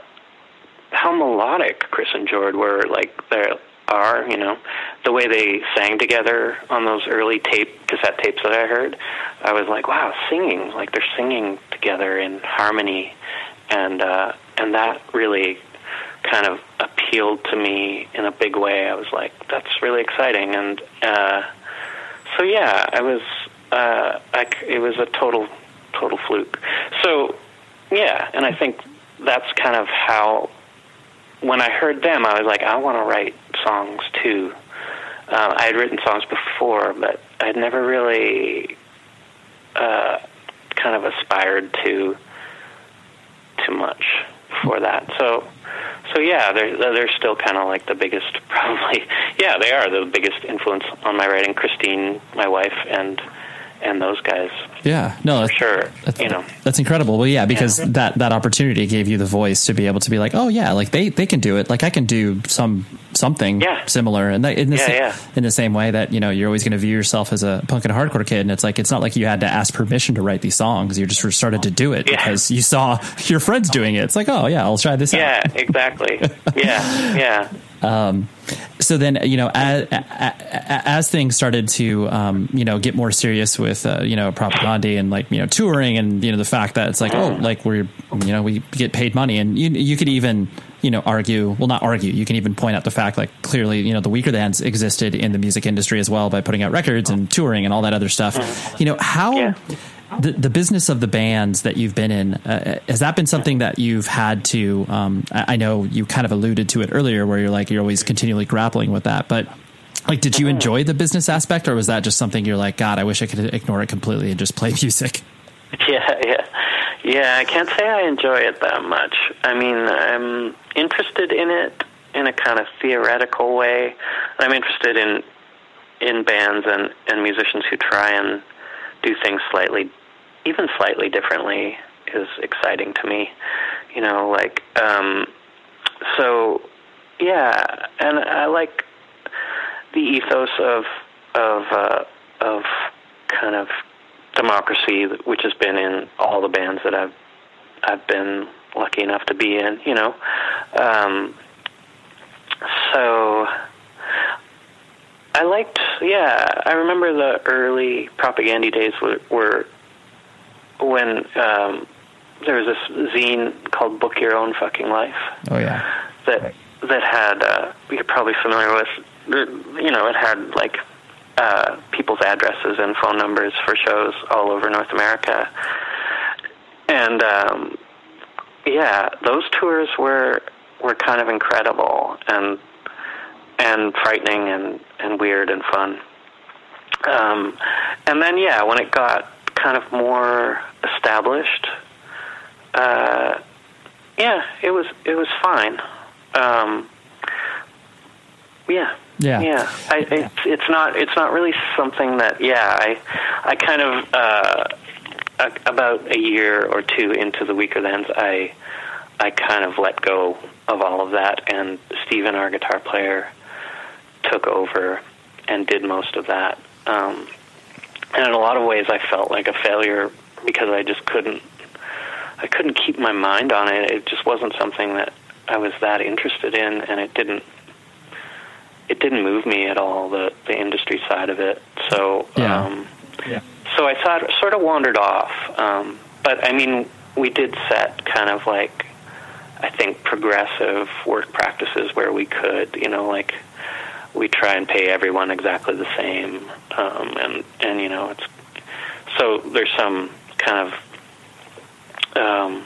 S5: how melodic Chris and Jord were. Like they are, you know, the way they sang together on those early tape cassette tapes that I heard. I was like, wow, singing like they're singing together in harmony, and uh, and that really kind of appealed to me in a big way. I was like, that's really exciting, and uh, so yeah, I was. Uh, I it was a total, total fluke. So yeah, and I think that's kind of how. When I heard them, I was like, I want to write songs too. Uh, I had written songs before, but I'd never really uh, kind of aspired to too much before that. So, so yeah, they're they're still kind of like the biggest, probably. Yeah, they are the biggest influence on my writing. Christine, my wife, and and those guys.
S2: Yeah, no, that's,
S5: sure,
S2: That's,
S5: you know.
S2: that's incredible. Well, yeah, because that that opportunity gave you the voice to be able to be like, oh yeah, like they they can do it. Like I can do some something
S5: Yeah.
S2: similar, and that, in the
S5: Yeah,
S2: sa-
S5: yeah.
S2: in the same way that you know you're always going to view yourself as a punk and hardcore kid, and it's like it's not like you had to ask permission to write these songs. You just started to do it
S5: Yeah.
S2: because you saw your friends doing it. It's like, oh yeah, I'll try this out.
S5: Yeah, exactly. yeah, yeah.
S2: so then you know as, as things started to um, you know get more serious with uh, you know Propagandhi and like you know touring and you know the fact that it's like oh like we're you know we get paid money and you you could even you know argue well not argue you can even point out the fact like clearly you know the Weakerthans existed in the music industry as well by putting out records and touring and all that other stuff you know how
S5: Yeah.
S2: The, the business of the bands that you've been in uh, has that been something that you've had to um, I, I know you kind of alluded to it earlier where you're like you're always continually grappling with that but like did you enjoy the business aspect or was that just something you're like god i wish i could ignore it completely and just play music
S5: Yeah, yeah, yeah. I can't say I enjoy it that much. I mean, I'm interested in it in a kind of theoretical way. I'm interested in in bands and and musicians who try and do things slightly, even slightly differently, is exciting to me. You know, like um, so. Yeah, and I like the ethos of of uh, of kind of democracy, which has been in all the bands that I've I've been lucky enough to be in. You know, um, so I liked. Yeah, I remember the early Propagandhi days were, were when um, there was this zine called "Book Your Own Fucking Life."
S2: oh yeah
S5: that that had uh, you're probably familiar with. You know, it had like uh, people's addresses and phone numbers for shows all over North America, and um, yeah, those tours were were kind of incredible and and frightening and and weird and fun. Um, and then yeah, when it got kind of more established, uh, yeah, it was it was fine. Um, yeah.
S2: Yeah.
S5: Yeah. I, it's it's not it's not really something that yeah I I kind of uh, a, about a year or two into the Weakerthans I I kind of let go of all of that and Steven our guitar player took over and did most of that um, and in a lot of ways I felt like a failure because I just couldn't I couldn't keep my mind on it it just wasn't something that I was that interested in and it didn't it didn't move me at all the the industry side of it so
S2: Yeah.
S5: um
S2: yeah
S5: so I thought sort of wandered off. Um, but I mean, we did set kind of like I think progressive work practices where we could, you know, like we try and pay everyone exactly the same, um, and and you know, it's so there's some kind of um,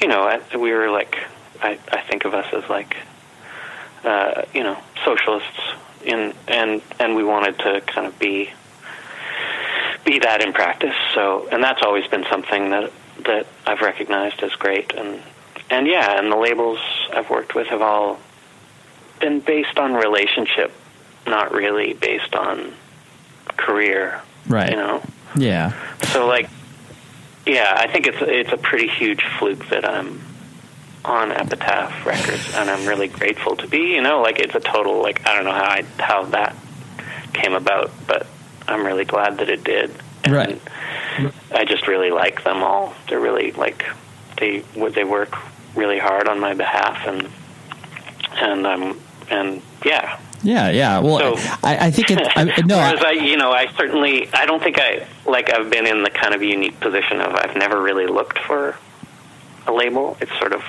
S5: you know, I, we were like I, I think of us as like uh, you know socialists in and and we wanted to kind of be be that in practice. So, and that's always been something that that I've recognized as great. And and yeah, and the labels I've worked with have all been based on relationship, not really based on career.
S2: Right.
S5: You know.
S2: yeah
S5: So like, yeah, I think it's it's a pretty huge fluke that I'm on Epitaph Records, and I'm really grateful to be. You know, like it's a total like I don't know how I how that came about, but I'm really glad that it did. And
S2: Right.
S5: I just really like them all. They're really like they they work really hard on my behalf, and and um and yeah.
S2: Yeah, yeah. Well,
S5: So-
S2: I, I think it. I, no,
S5: Whereas
S2: I,
S5: I, you know, I certainly, I don't think I like I've been in the kind of unique position of I've never really looked for a label. It's sort of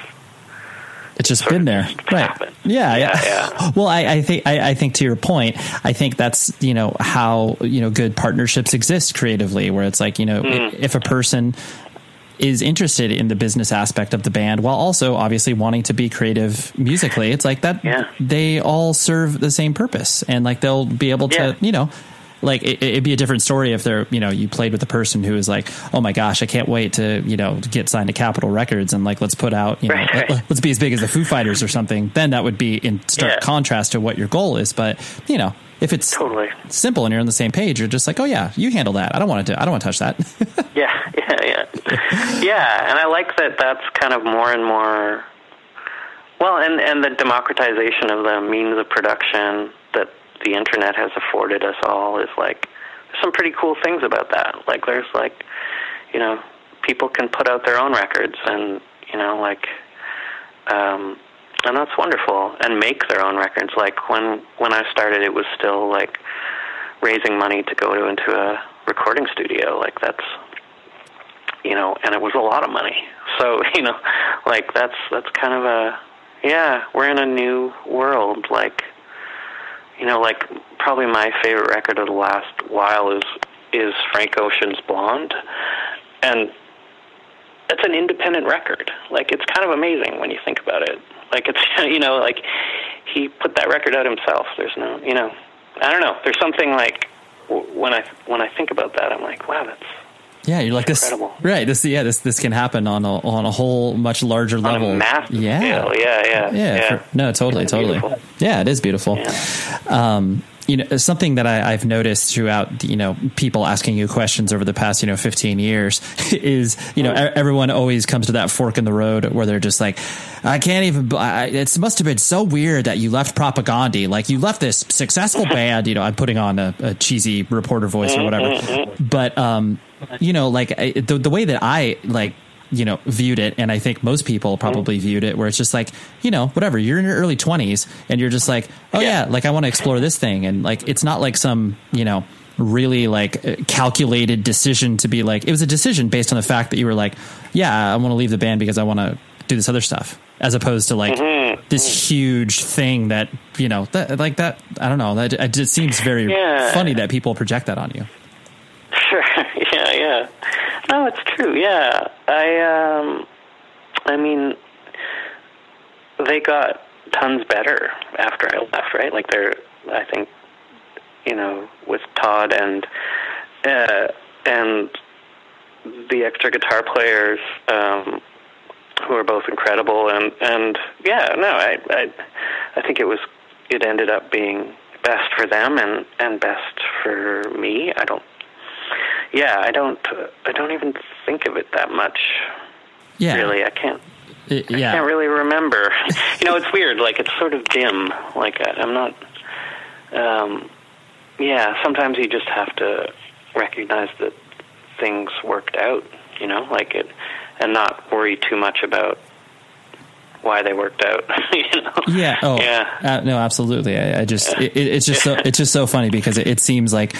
S2: it's just been there, right? Yeah, yeah.
S5: Yeah, yeah.
S2: Well, I, I think I, I think to your point, I think that's you know how you know good partnerships exist creatively, where it's like you know
S5: Mm.
S2: if a person is interested in the business aspect of the band while also obviously wanting to be creative musically it's like that
S5: Yeah.
S2: they all serve the same purpose and like they'll be able to
S5: Yeah.
S2: you know like it, it'd be a different story if they're you know you played with a person who is like oh my gosh i can't wait to you know get signed to capitol records and like let's put out you know
S5: Right, right.
S2: let- let's be as big as the foo fighters or something then that would be in stark
S5: Yeah.
S2: contrast to what your goal is but you know if it's
S5: Totally.
S2: simple and you're on the same page you're just like oh yeah you handle that i don't want to i don't want to touch that
S5: Yeah, yeah, yeah. And I like that. That's kind of more and more. Well, and and the democratization of the means of production that the internet has afforded us all is like some pretty cool things about that. Like there's like, you know, people can put out their own records and you know like. Um, and that's wonderful, and make their own records. Like when when I started, it was still like raising money to go to into a recording studio. Like that's you know, and it was a lot of money. So you know, like that's that's kind of a yeah. We're in a new world. Like you know, like probably my favorite record of the last while is is Frank Ocean's Blonde, and it's an independent record. Like it's kind of amazing when you think about it. Like it's you know like he put that record out himself. There's no you know I don't know. There's something like when I when I think about that, I'm like, wow, that's
S2: Yeah, you're like this, right? This, yeah, this this can happen on a on a whole much larger
S5: on
S2: level.
S5: massive
S2: yeah,
S5: scale. Yeah, yeah,
S2: yeah, for- no, totally,
S5: It's
S2: totally.
S5: beautiful.
S2: Yeah, it is beautiful.
S5: Yeah.
S2: Um, you know, something that I, I've noticed throughout, you know, people asking you questions over the past, you know, 15 years is, you know, everyone always comes to that fork in the road where they're just like, I can't even, I, it must have been so weird that you left Propagandhi. Like you left this successful band, you know, I'm putting on a, a cheesy reporter voice or
S5: Mm-hmm,
S2: whatever. But, um, you know, like I, the, the way that I like, you know, viewed it, and I think most people probably viewed it, where it's just like, you know, whatever. You're in your early 20s, and you're just like, oh yeah,
S5: Yeah.
S2: like I want to explore this thing, and like it's not like some, you know, really like uh, calculated decision to be like. It was a decision based on the fact that you were like, yeah, I want to leave the band because I want to do this other stuff, as opposed to like this huge thing that you know, that like that. I don't know. That it just seems very
S5: Yeah.
S2: funny that people project that on you.
S5: Yeah, yeah. No, it's true. Yeah. I um I mean they got tons better after I left, right? Like they're I think you know, with Todd and uh and the extra guitar players um who are both incredible and and yeah, no, I I I think it was it ended up being best for them and and best for me. I don't yeah, I don't. I don't even think of it that much.
S2: Yeah,
S5: Really, I can't.
S2: It-
S5: I can't really remember. you know, it's weird. Like it's sort of dim. Like I, I'm not. Um, yeah, sometimes you just have to recognize that things worked out. You know, like it, and not worry too much about why they worked out. you know.
S2: Yeah. Oh,
S5: Yeah.
S2: Uh, no, absolutely. I, I just, it, it- it's just so, it's just so funny because it, it seems like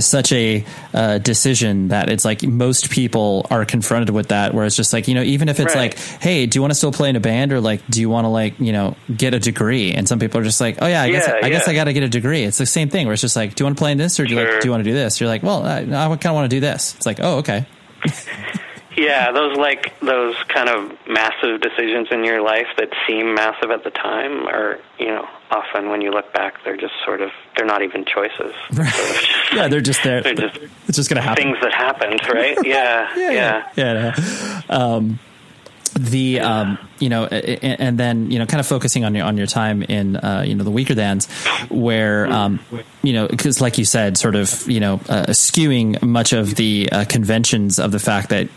S2: such a uh, decision that it's like most people are confronted with that, where it's just like, you know, even if it's
S5: Right.
S2: like, hey, do you want to still play in a band or like, do you want to like, you know, get a degree? And some people are just like, oh yeah, I guess,
S5: Yeah,
S2: I guess. I got to get a degree. It's the same thing where it's just like, do you want to play in this or do you like, do you want to do this? You're like, well, I, I kind of want to do this. It's like, oh, okay.
S5: Yeah, those like those kind of massive decisions in your life that seem massive at the time are, you know, often when you look back, they're just sort of they're not even choices. Of
S2: Yeah, they're just there.
S5: They're just
S2: it's just gonna happen.
S5: things that happened, right? Yeah, yeah.
S2: yeah. yeah. Um, the um, you know, a- a- and then you know, kind of focusing on your on your time in uh, you know the Weakerthans, where um, you know, because like you said, sort of you know, uh, skewing much of the uh, conventions of the fact that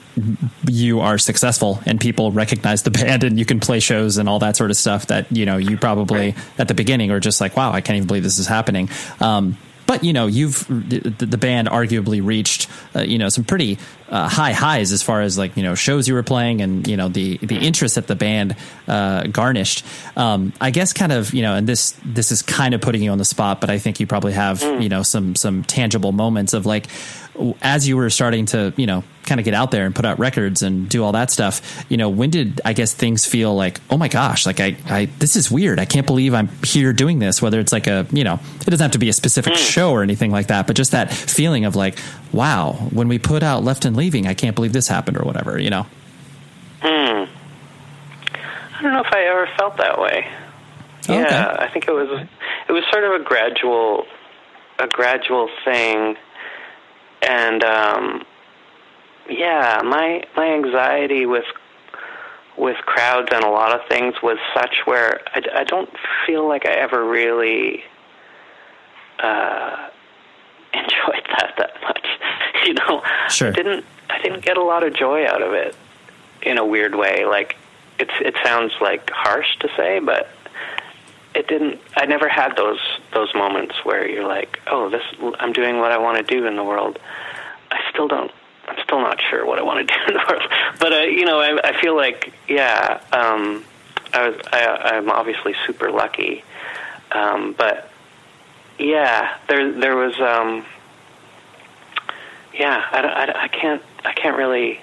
S2: you are successful and people recognize the band and you can play shows and all that sort of stuff that you know you probably at the beginning are just like, wow, I can't even believe this is happening. Um, but you know you've the, the band arguably reached uh, you know some pretty uh, high highs as far as like you know shows you were playing and you know the the interest that the band uh, garnished. Um, I guess kind of you know, and this this is kind of putting you on the spot, but I think you probably have you know some some tangible moments of like as you were starting to you know kind of get out there and put out records and do all that stuff. You know, when did I guess things feel like oh my gosh, like I I this is weird. I can't believe I'm here doing this. Whether it's like a you know it doesn't have to be a specific show or anything like that, but just that feeling of like wow, when we put out Left and Leaving, I can't believe this happened or whatever. You know.
S5: Hmm. I don't know if I ever felt that way.
S2: Oh, okay.
S5: Yeah, I think it was it was sort of a gradual a gradual thing, and um, yeah, my my anxiety with with crowds and a lot of things was such where I, I don't feel like I ever really uh, enjoyed that that much. You know,
S2: Sure.
S5: I didn't I didn't get a lot of joy out of it in a weird way. Like it's it sounds like harsh to say, but it didn't. I never had those those moments where you're like, oh, this I'm doing what I want to do in the world. I still don't. I'm still not sure what I want to do in the world. But uh, you know, I, I feel like yeah. Um, I was. I, I'm obviously super lucky. Um, but yeah, there there was. Um, yeah, I, I, I can't. I can't really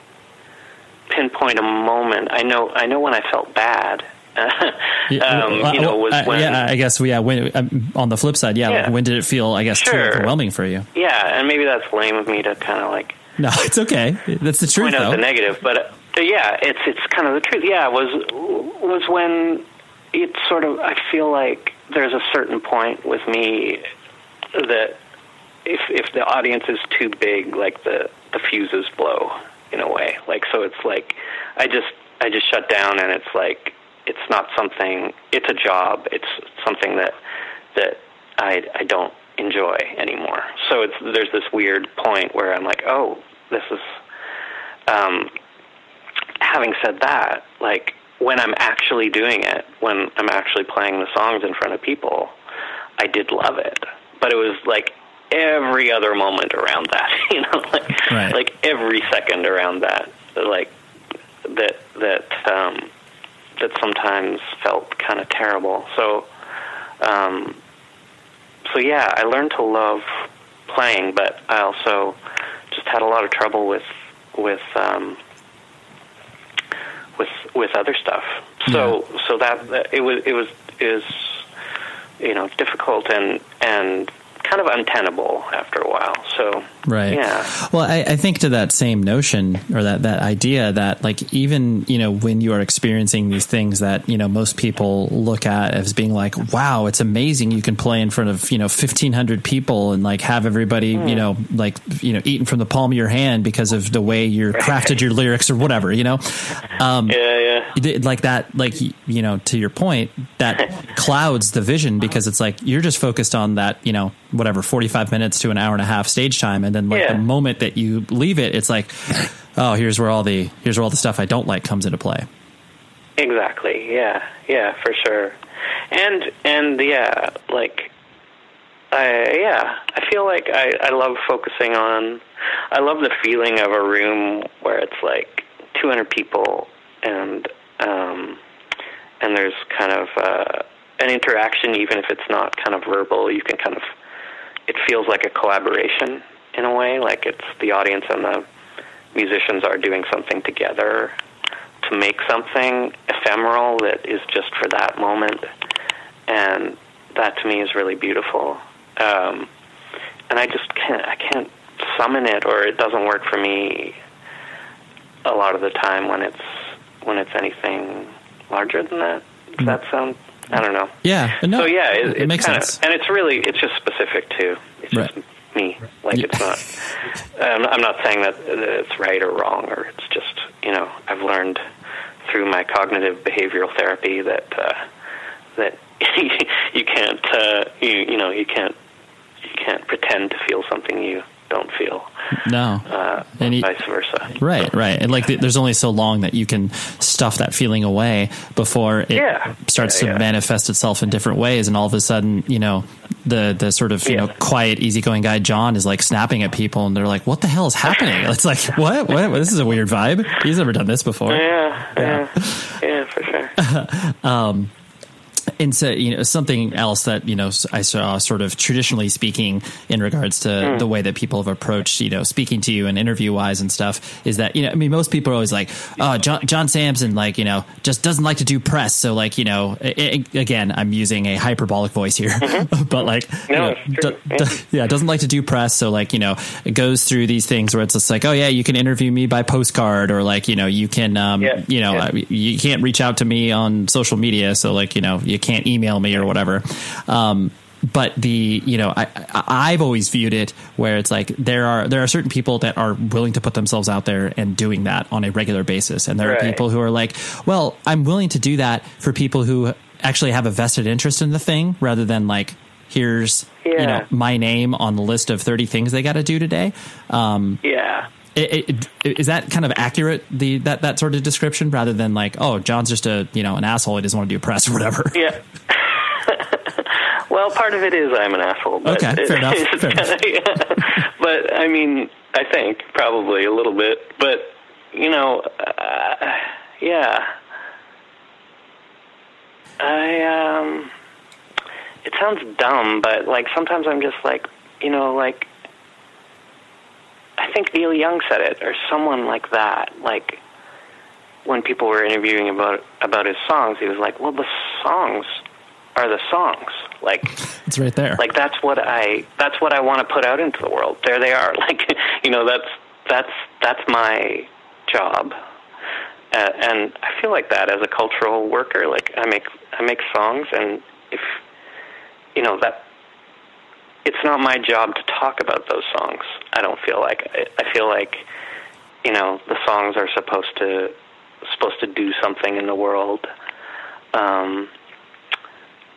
S5: pinpoint a moment. I know. I know when I felt bad. um, you know, was
S2: uh,
S5: when
S2: yeah, I guess yeah. When um, on the flip side, yeah,
S5: Yeah.
S2: like, when did it feel? I guess too overwhelming for you.
S5: yeah, and maybe that's lame of me to kind of like
S2: No, it's okay. That's the truth,
S5: point out
S2: though.
S5: the negative, but uh, yeah, it's it's kind of the truth. Yeah, it was was when it sort of I feel like there's a certain point with me that if if the audience is too big, like the the fuses blow in a way. Like so, it's like I just I just shut down, and it's like it's not something. It's a job. It's something that that I I don't enjoy anymore. So it's there's this weird point where I'm like, oh, this is. Um, having said that, like when I'm actually doing it, when I'm actually playing the songs in front of people, I did love it. But it was like every other moment around that, you know, like
S2: Right.
S5: like every second around that, like that that um, that sometimes felt kind of terrible. So, um, so yeah, I learned to love playing, but I also just had a lot of trouble with with um, with with other stuff. So so that, that it was it was is you know difficult and and kind of untenable after a while. So
S2: Right.
S5: yeah.
S2: Well, I, I think to that same notion or that, that idea that like even, you know, when you are experiencing these things that, you know, most people look at as being like, wow, it's amazing. You can play in front of, you know, 1500 people and like have everybody, you know, like, you know, eating from the palm of your hand because of the way you're crafted your lyrics or whatever, you know? Um,
S5: Yeah, yeah.
S2: like that like you know to your point that clouds the vision because it's like you're just focused on that you know whatever 45 minutes to an hour and a half stage time and then like
S5: Yeah.
S2: the moment that you leave it it's like oh here's where all the here's where all the stuff i don't like comes into play
S5: Exactly. Yeah. Yeah, for sure. And and yeah, like I yeah, I feel like I I love focusing on I love the feeling of a room where it's like 200 people and um and there's kind of uh an interaction even if it's not kind of verbal, you can kind of it feels like a collaboration in a way, like it's the audience and the musicians are doing something together to make something ephemeral that is just for that moment, and that to me is really beautiful. Um, and I just can't, I can't summon it, or it doesn't work for me a lot of the time when it's when it's anything larger than that. Does that sound? I don't know.
S2: yeah no
S5: so yeah, it,
S2: it
S5: it's
S2: makes
S5: kind
S2: sense
S5: and it's really it's just specific to it's
S2: Right.
S5: just me. Like it's not. I'm, I'm not saying that it's right or wrong, or it's just you know I've learned through my cognitive behavioral therapy that uh, that you can't uh, you you know you can't you can't pretend to feel something you don't feel,
S2: No.
S5: uh,
S2: And he-
S5: vice versa.
S2: Right, right. And like, th- there's only so long that you can stuff that feeling away before it
S5: Yeah.
S2: starts
S5: Yeah,
S2: to
S5: yeah.
S2: manifest itself in different ways. And all of a sudden, you know, the the sort of you know quiet, easygoing guy John is like snapping at people, and they're like, "What the hell is happening?" It's like, "What? What? This is a weird vibe. He's never done this before."
S5: Yeah, yeah, yeah, for sure.
S2: and so you know something else that you know I saw sort of traditionally speaking in regards to
S5: Hmm.
S2: the way that people have approached you know speaking to you and interview wise and stuff is that you know I mean most people are always like oh John, John Samson like you know just doesn't like to do press so like you know a- again I'm using a hyperbolic voice here but like you
S5: Mm-hmm.
S2: Know, d- d- yeah doesn't like to do press so like you know it goes through these things where it's just like oh yeah you can interview me by postcard or like you know you can um
S5: Yeah,
S2: you know
S5: yeah.
S2: You can't reach out to me on social media so like you know you can't email me or whatever. Um but the you know I, I I've always viewed it where it's like there are there are certain people that are willing to put themselves out there and doing that on a regular basis. And there are people who are like well I'm willing to do that for people who actually have a vested interest in the thing rather than like here's you know my name on the list of 30 things they got to do today. Um
S5: Yeah.
S2: It, it, is that kind of accurate the that that sort of description rather than like oh John's just a you know an asshole he doesn't want to do press or whatever
S5: Yeah. well, part of it is I'm an asshole. But
S2: Okay, fair enough, fair enough.
S5: yeah. But I mean, I think probably a little bit. But you know, uh, yeah. I um. It sounds dumb, but like sometimes I'm just like, you know, like. I think Neil Young said it, or someone like that. Like when people were interviewing about about his songs, he was like, "Well, the songs are the songs. Like,
S2: it's right there
S5: like that's what I that's what I want to put out into the world. There they are. Like, you know, that's that's that's my job." Uh, and I feel like that as a cultural worker. Like, I make I make songs, and if you know that it's not my job to talk about those songs. I don't feel like I, I feel like you know the songs are supposed to supposed to do something in the world. Um,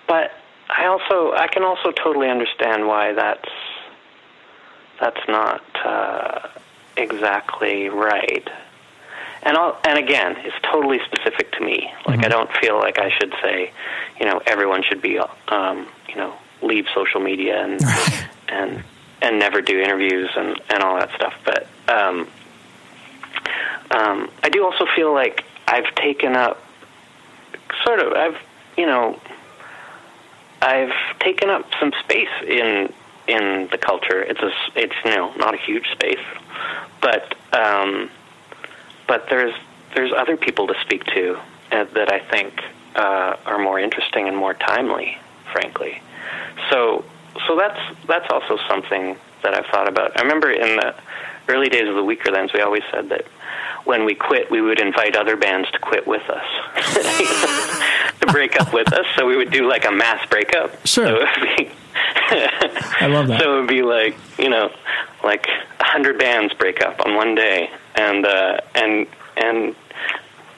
S5: but I also I can also totally understand why that's that's not uh, exactly right. And I'll, and again, it's totally specific to me. Like I don't feel like I should say, you know, everyone should be, um, you know, leave social media and and and never do interviews and and all that stuff. But um, um, I do also feel like I've taken up sort of I've you know I've taken up some space in in the culture. It's a it's you know not a huge space, but um, but there's there's other people to speak to uh, that I think uh, are more interesting and more timely, frankly. So so that's that's also something that I've thought about. I remember in the early days of the Weakerthans, we always said that when we quit, we would invite other bands to quit with us, to break up with us. So we would do like a mass breakup.
S2: Sure.
S5: So it would be
S2: I love that.
S5: so it would be like you know, like a hundred bands break up on one day, and uh, and and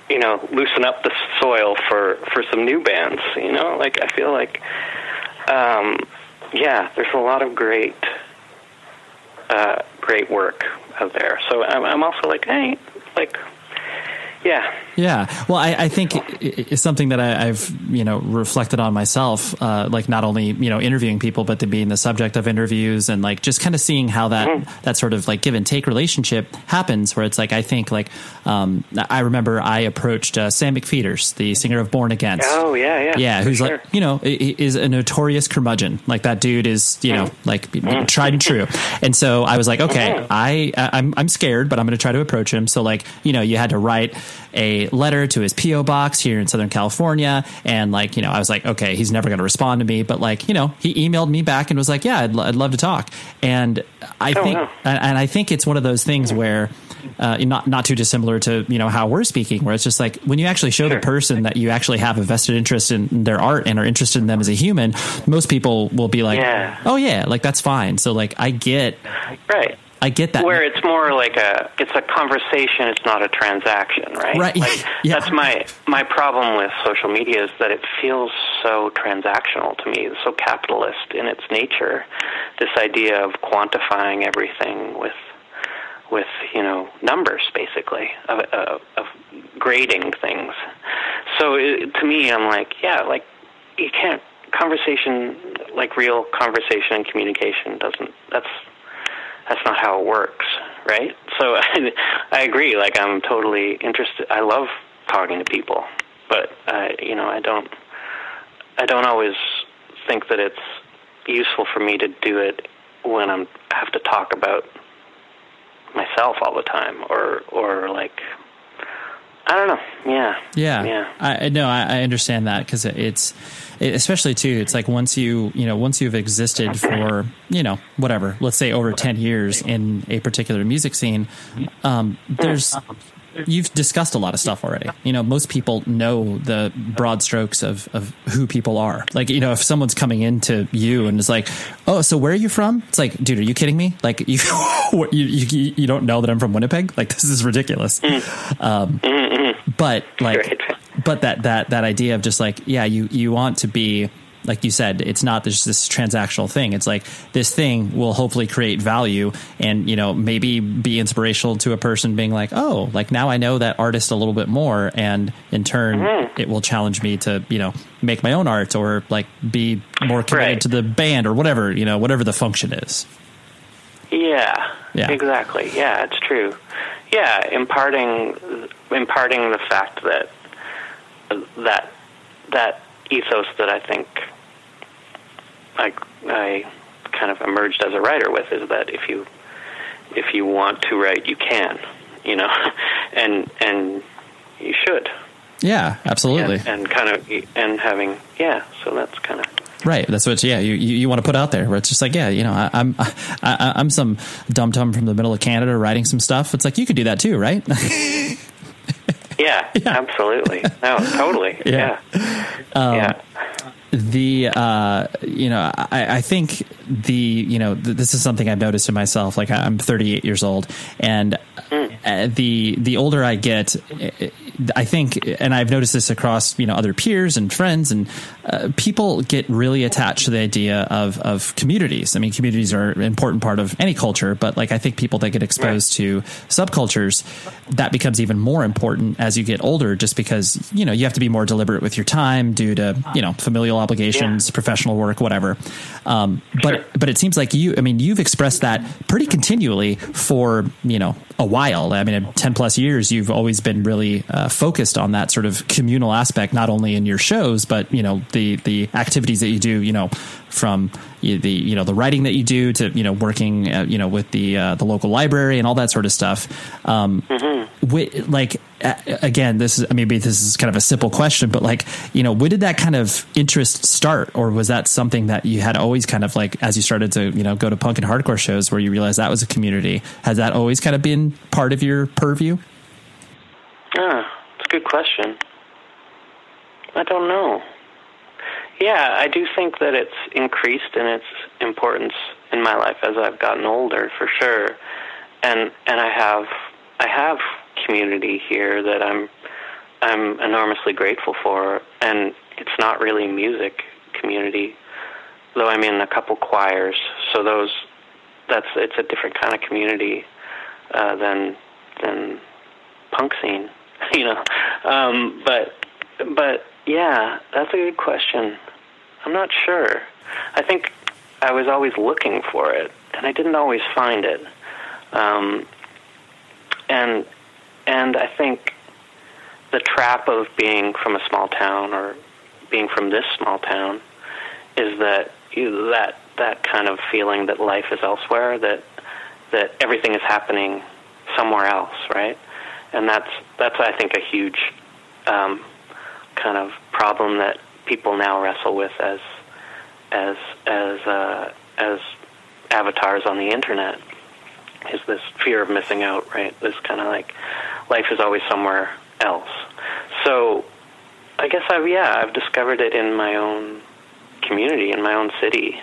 S5: you know, loosen up the soil for for some new bands. You know, like I feel like, um, yeah, there's a lot of great, uh, great work out there. So I'm, I'm also like, hey, like, yeah,
S2: Yeah, well, I, I think it's something that I, I've you know reflected on myself, uh, like not only you know interviewing people, but to being the subject of interviews and like just kind of seeing how that
S5: Mm-hmm.
S2: that sort of like give and take relationship happens. Where it's like I think like um, I remember I approached uh, Sam McPheeters, the singer of Born Against.
S5: Oh, yeah, yeah,
S2: yeah, who's
S5: sure.
S2: like you know is a notorious curmudgeon. Like that dude is you know
S5: Mm-hmm.
S2: like tried and true. And so I was like, okay,
S5: Mm-hmm.
S2: I I'm I'm scared, but I'm going to try to approach him. So like you know you had to write a letter to his PO box here in Southern California, and like you know I was like, okay, he's never going to respond to me, but like you know he emailed me back and was like, yeah, I'd, I'd love to talk. And I
S5: Oh,
S2: think
S5: wow.
S2: and, I think it's one of those things where. Uh, not not too dissimilar to you know how we're speaking, where it's just like when you actually show the person that you actually have a vested interest in their art and are interested in them as a human, most people will be like,
S5: Yeah.
S2: "Oh yeah, like that's fine." So like I get
S5: right.
S2: I get that.
S5: Where it's more like a it's a conversation, it's not a transaction, right?
S2: Right.
S5: Like,
S2: Yeah.
S5: That's my my problem with social media is that it feels so transactional to me, so capitalist in its nature, this idea of quantifying everything with with you know numbers basically of, of, of grading things. So it, to me, I'm like, yeah, like you can't conversation like real conversation and communication doesn't that's that's not how it works, right? So I, I agree. Like I'm totally interested. I love talking to people, but uh, you know, I don't. I don't always think that it's useful for me to do it when I'm I have to talk about myself all the time, or or like I don't know. Yeah.
S2: Yeah.
S5: Yeah.
S2: I no, I, I understand that because it's it, especially too. It's like once you you know once you've existed for you know whatever, let's say over ten years in a particular music scene, um, there's you've discussed a lot of stuff already. You know, most people know the broad strokes of, of who people are. Like, you know, if someone's coming into you and is like, "Oh, so where are you from?" It's like, dude, are you kidding me? Like, you you you, you don't know that I'm from Winnipeg? Like, this is ridiculous. Um, but like,
S5: Right.
S2: but that that that idea of just like, yeah, you you want to be. Like you said, it's not just this transactional thing. It's like this thing will hopefully create value and, you know, maybe be inspirational to a person being like, oh, like now I know that artist a little bit more. And in turn, mm-hmm. it will challenge me to, you know, make my own art or like be more committed
S5: Right.
S2: to the band or whatever, you know, whatever the function is.
S5: Yeah,
S2: Yeah.
S5: exactly. Yeah, it's true. Yeah, imparting imparting the fact that that that ethos that I think I I kind of emerged as a writer with is that if you if you want to write, you can, you know, and and you should,
S2: Yeah, absolutely.
S5: and, and kind of and having yeah. So that's kind of
S2: Right. That's what. Yeah. You, you, you want to put out there where it's just like, yeah, you know, I, I'm I, I, I'm some dum dum from the middle of Canada writing some stuff. It's like you could do that too, right?
S5: yeah, absolutely, no, totally,
S2: Yeah.
S5: yeah, yeah.
S2: the uh, you know, I, I think the you know th- this is something I've noticed in myself. Like I'm 38 years old, and uh, the the older I get, I think, and I've noticed this across you know other peers and friends, and uh, people get really attached to the idea of of communities. I mean, communities are an important part of any culture, but like I think people that get exposed to subcultures, that becomes even more important as you get older, just because you know you have to be more deliberate with your time due to you know familial obligations,
S5: Yeah.
S2: professional work, whatever. Um, but but it seems like you, I mean, you've expressed that pretty continually for you know a while. I mean, ten plus years, you've always been really uh, focused on that sort of communal aspect, not only in your shows, but you know the the activities that you do. You know, from the you know the writing that you do to you know working uh, you know with the uh, the local library and all that sort of stuff. Um, wi- like again, this is I mean, maybe this is kind of a simple question, but like you know, when did that kind of interest start, or was that something that you had always kind of like as you started to you know go to punk and hardcore shows where you realized that was a community? Has that always kind of been part of your purview?
S5: Good question. I don't know. Yeah, I do think that it's increased in its importance in my life as I've gotten older, for sure. And and I have I have community here that I'm I'm enormously grateful for, and it's not really music community, though I'm in a couple choirs. So those that's it's a different kind of community uh, than than punk scene, you know. Um, but but yeah, that's a good question. I'm not sure. I think I was always looking for it, and I didn't always find it. Um, and and I think the trap of being from a small town or being from this small town is that you, that that kind of feeling that life is elsewhere, that that everything is happening somewhere else, right? And that's that's I think a huge um, kind of problem that people now wrestle with as as as uh, as avatars on the internet is this fear of missing out, right? This kind of like life is always somewhere else. So I guess I've yeah I've discovered it in my own community in my own city,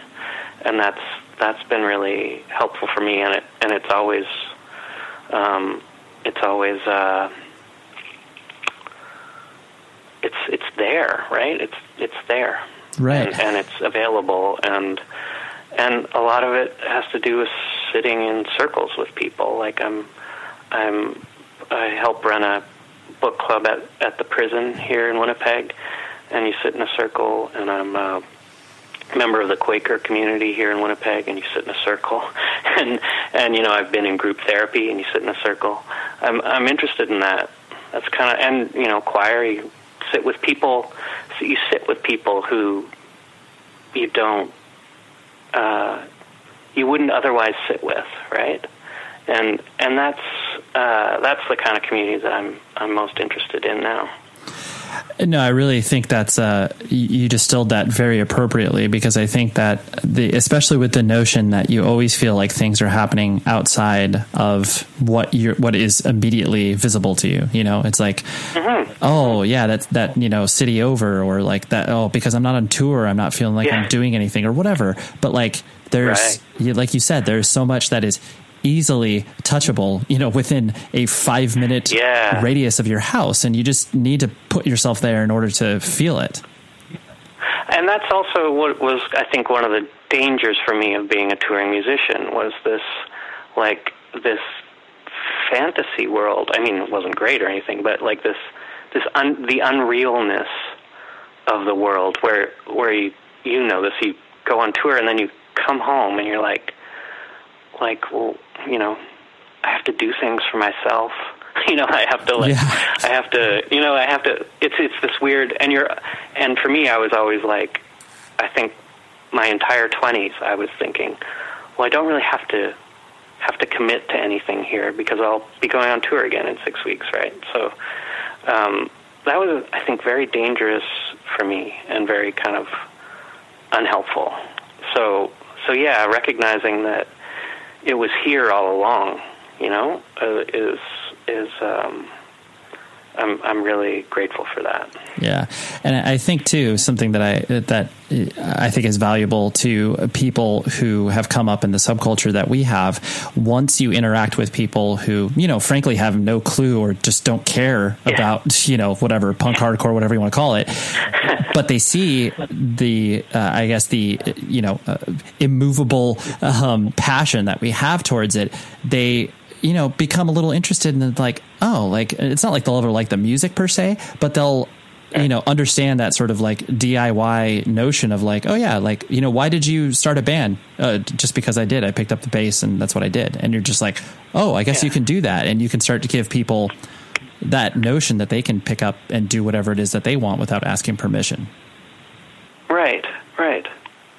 S5: and that's that's been really helpful for me. And it and it's always um, it's always uh, it's it's there, right? It's it's there,
S2: Right.
S5: And, and it's available, and and a lot of it has to do with sitting in circles with people. Like I'm, I'm, I help run a book club at at the prison here in Winnipeg, and you sit in a circle, and I'm. Uh, member of the Quaker community here in Winnipeg, and you sit in a circle, and and you know I've been in group therapy, and you sit in a circle. I'm I'm interested in that. That's kind of and you know choir. You sit with people. So you sit with people who you don't uh, you wouldn't otherwise sit with, right? And and that's uh, that's the kind of community that I'm I'm most interested in now.
S2: No, I really think that's uh, you distilled that very appropriately because I think that the especially with the notion that you always feel like things are happening outside of what you what is immediately visible to you. You know, it's like, mm-hmm. oh yeah, that's that you know city over or like that. Oh, because I'm not on tour, I'm not feeling like yeah. I'm doing anything or whatever. But like there's right. like you said, there's so much that is easily touchable, you know, within a five minute
S5: yeah.
S2: radius of your house. And you just need to put yourself there in order to feel it.
S5: And that's also what was, I think, one of the dangers for me of being a touring musician was this, like, this fantasy world. I mean, it wasn't great or anything, but like this, this un, the unrealness of the world where, where you, you know this, you go on tour and then you come home and you're like, like, well, you know, I have to do things for myself. You know, I have to like, yeah. I have to, you know, I have to. It's it's this weird, and you're, and for me, I was always like, I think my entire twenties, I was thinking, well, I don't really have to have to commit to anything here because I'll be going on tour again in six weeks, right? So um, that was, I think, very dangerous for me and very kind of unhelpful. So so yeah, recognizing that it was here all along. You know, uh, is is um, I'm I'm really grateful for that.
S2: Yeah, and I think too something that I that I think is valuable to people who have come up in the subculture that we have. Once you interact with people who you know, frankly, have no clue or just don't care yeah. about you know whatever punk hardcore, whatever you want to call it, but they see the uh, I guess the you know uh, immovable um, passion that we have towards it. They you know, become a little interested in like, oh, like it's not like they'll ever like the music per se, but they'll you know understand that sort of like DIY notion of like oh yeah like you know why did you start a band? Uh, just because I did. I picked up the bass and that's what I did. And you're just like oh I guess yeah. you can do that. And you can start to give people that notion that they can pick up and do whatever it is that they want without asking permission.
S5: Right right.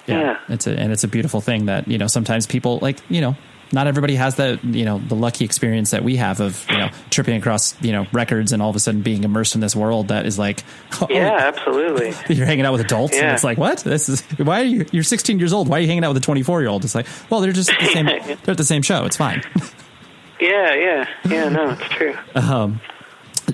S5: Yeah, yeah.
S2: it's a and it's a beautiful thing that you know sometimes people like you know not everybody has the you know the lucky experience that we have of you know tripping across you know records and all of a sudden being immersed in this world that is like
S5: oh, yeah absolutely.
S2: you're hanging out with adults yeah. and it's like what? This is why are you you're 16 years old. Why are you hanging out with a 24 year old it's like well they're just the same they're at the same show. It's fine.
S5: Yeah yeah. Yeah no it's true.
S2: Um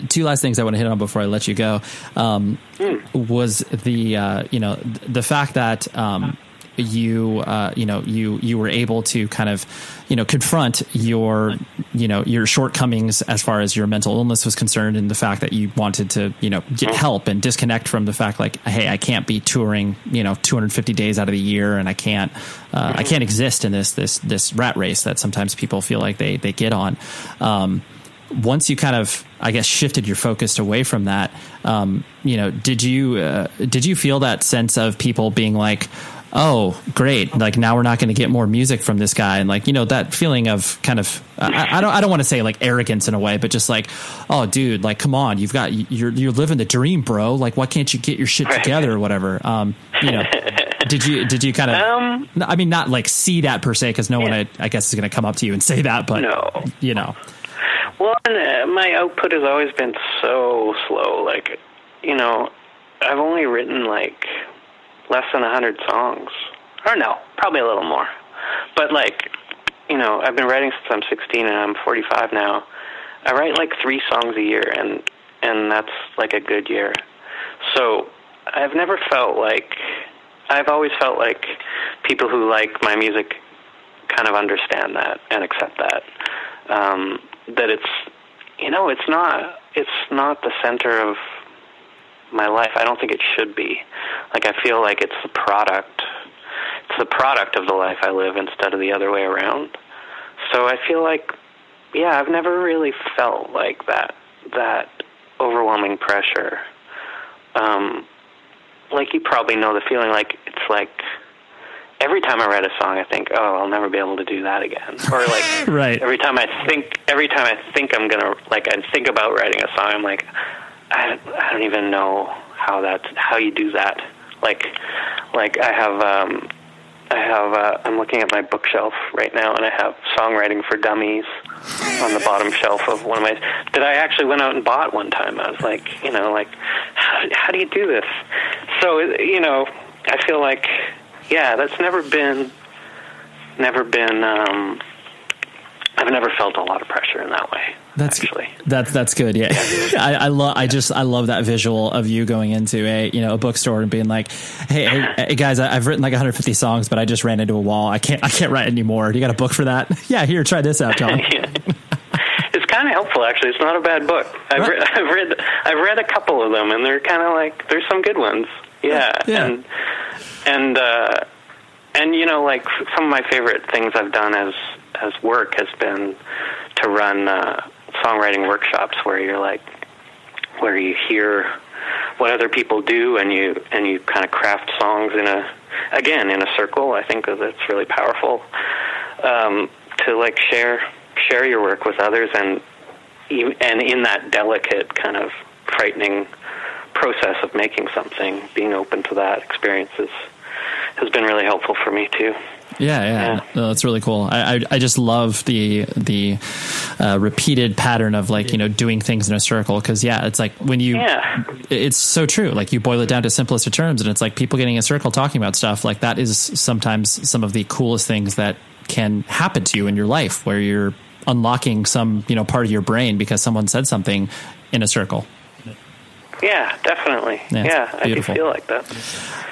S2: two last things I want to hit on before I let you go. Um, mm. was the uh, you know the fact that um, you uh, you know you you were able to kind of you know confront your you know your shortcomings as far as your mental illness was concerned and the fact that you wanted to you know get help and disconnect from the fact like hey I can't be touring you know 250 days out of the year and I can't uh, I can't exist in this this this rat race that sometimes people feel like they they get on. Um, once you kind of I guess shifted your focus away from that um, you know did you uh, did you feel that sense of people being like oh, great. Like now we're not going to get more music from this guy. And like, you know, that feeling of kind of, I, I don't, I don't want to say like arrogance in a way, but just like, oh dude, like, come on, you've got, you're, you're living the dream, bro. Like, why can't you get your shit together or whatever? Um, you know, did you, did you kind of, um, I mean, not like see that per se, cause no yeah. one, I, I, guess is going to come up to you and say that, but
S5: no.
S2: you know.
S5: Well, uh, my output has always been so slow. Like, you know, I've only written like less than a hundred songs, or no, probably a little more. But like, you know, I've been writing since I'm 16 and I'm 45 now. I write like three songs a year, and and that's like a good year. So I've never felt like I've always felt like people who like my music kind of understand that and accept that. Um, that it's you know it's not it's not the center of my life. I don't think it should be. Like I feel like it's a product. It's the product of the life I live instead of the other way around. So I feel like, yeah, I've never really felt like that that overwhelming pressure. Um, like you probably know the feeling. Like it's like every time I write a song, I think, oh, I'll never be able to do that again. Or like
S2: Right.
S5: every time I think, every time I think I'm gonna like, I think about writing a song, I'm like, I, I don't even know how that how you do that. Like, like I have, um, I have, uh, I'm looking at my bookshelf right now, and I have songwriting for dummies on the bottom shelf of one of my that I actually went out and bought one time. I was like, you know, like how, how do you do this? So you know, I feel like yeah, that's never been never been. Um, I've never felt a lot of pressure in that way.
S2: That's
S5: actually.
S2: that's that's good. Yeah, I, I love. I just I love that visual of you going into a you know a bookstore and being like, hey, hey, hey guys, I, I've written like 150 songs, but I just ran into a wall. I can't I can't write anymore. Do you got a book for that? yeah, here, try this out, John.
S5: Yeah. It's kind of helpful, actually. It's not a bad book. I've,
S2: Right.
S5: read, I've read I've read a couple of them, and they're kind of like there's some good ones. Yeah,
S2: Yeah.
S5: and and uh, and you know, like some of my favorite things I've done as as work has been to run uh, songwriting workshops where you're like where you hear what other people do and you and you kind of craft songs in a again in a circle. I think that's really powerful um, to like share share your work with others and and in that delicate kind of frightening process of making something, being open to that experience is, has been really helpful for me too.
S2: Yeah, yeah,
S5: Yeah.
S2: No, that's really cool. I, I I just love the the uh, repeated pattern of like you know doing things in a circle because yeah, it's like when you
S5: Yeah.
S2: it's so true. Like you boil it down to simplest of terms, and it's like people getting in a circle talking about stuff. Like that is sometimes some of the coolest things that can happen to you in your life, where you're unlocking some you know part of your brain because someone said something in a circle.
S5: Yeah, definitely.
S2: Yeah,
S5: Yeah, I do feel like that.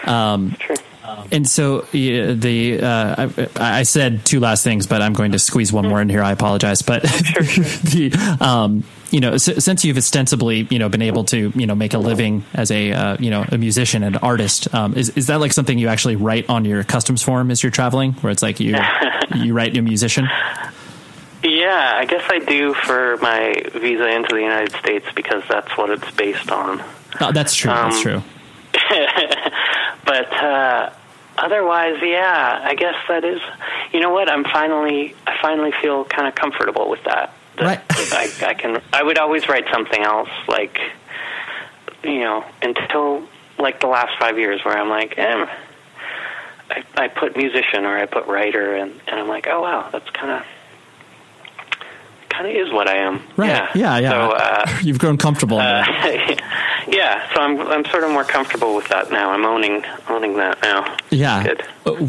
S2: Um,
S5: True.
S2: And so yeah, the uh, I, I said two last things, but I'm going to squeeze one more in here. I apologize, but the um, you know s- since you've ostensibly you know been able to you know make a living as a uh, you know a musician and artist, um, is is that like something you actually write on your customs form as you're traveling, where it's like you you write your musician?
S5: Yeah, I guess I do for my visa into the United States because that's what it's based on.
S2: Oh, that's true. that's
S5: Um,
S2: true.
S5: but uh, otherwise, yeah, I guess that is. You know what? I'm finally, I finally feel kind of comfortable with that. That
S2: Right.
S5: I, I can. I would always write something else, like you know, until like the last five years, where I'm like, eh, I, I put musician or I put writer, and, and I'm like, oh wow, that's kind of. Kind of is what I am.
S2: Right.
S5: Yeah.
S2: Yeah. Yeah.
S5: So, uh,
S2: You've grown comfortable.
S5: uh. Yeah, so I'm I'm sort of more comfortable with that now. I'm owning owning that now.
S2: Yeah,
S5: Good.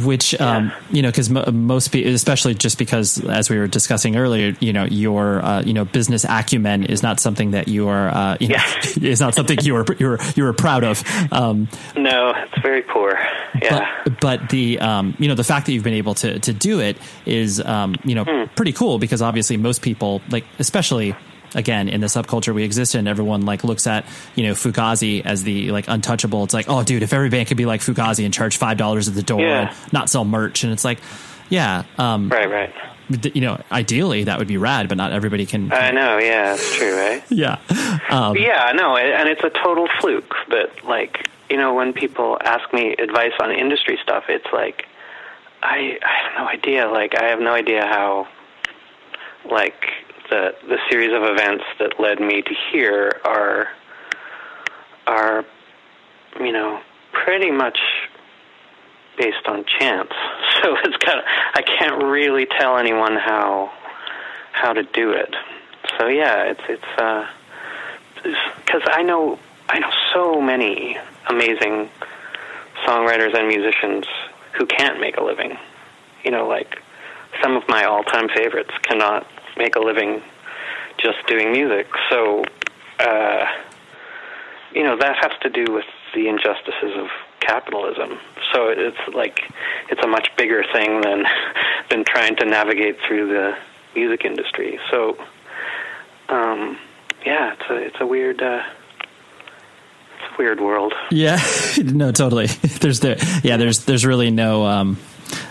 S2: Which um, you know, because most people, especially just because, as we were discussing earlier, you know, your uh, you know business acumen is not something that you are, uh, you know,
S5: Yeah.
S2: is not something you are you're you're proud of. Um,
S5: No, it's very poor. Yeah.
S2: but, but the um, you know the fact that you've been able to to do it is um, you know
S5: Hmm.
S2: pretty cool because obviously most people like especially again in the subculture we exist in everyone like looks at you know Fugazi as the like untouchable it's like oh dude if every band could be like Fugazi and charge five dollars at the door
S5: Yeah.
S2: and not sell merch and it's like yeah um
S5: right, right.
S2: you know ideally that would be rad but not everybody can
S5: I know. Yeah, it's true, right?
S2: yeah um,
S5: Yeah, no, and it's a total fluke. But like, you know, when people ask me advice on industry stuff, it's like, I I have no idea. Like, I have no idea how, like, the the series of events that led me to here are are, you know, pretty much based on chance. So it's kind of I can't really tell anyone how how to do it. So yeah, it's it's uh because I know I know so many amazing songwriters and musicians who can't make a living. You know, like some of my all-time favorites cannot make a living just doing music. So, uh, you know, that has to do with the injustices of capitalism. So it's like it's a much bigger thing than than trying to navigate through the music industry. So, um, yeah, it's a it's a weird uh, it's a weird world.
S2: Yeah, no, totally. There's the yeah. There's there's really no um,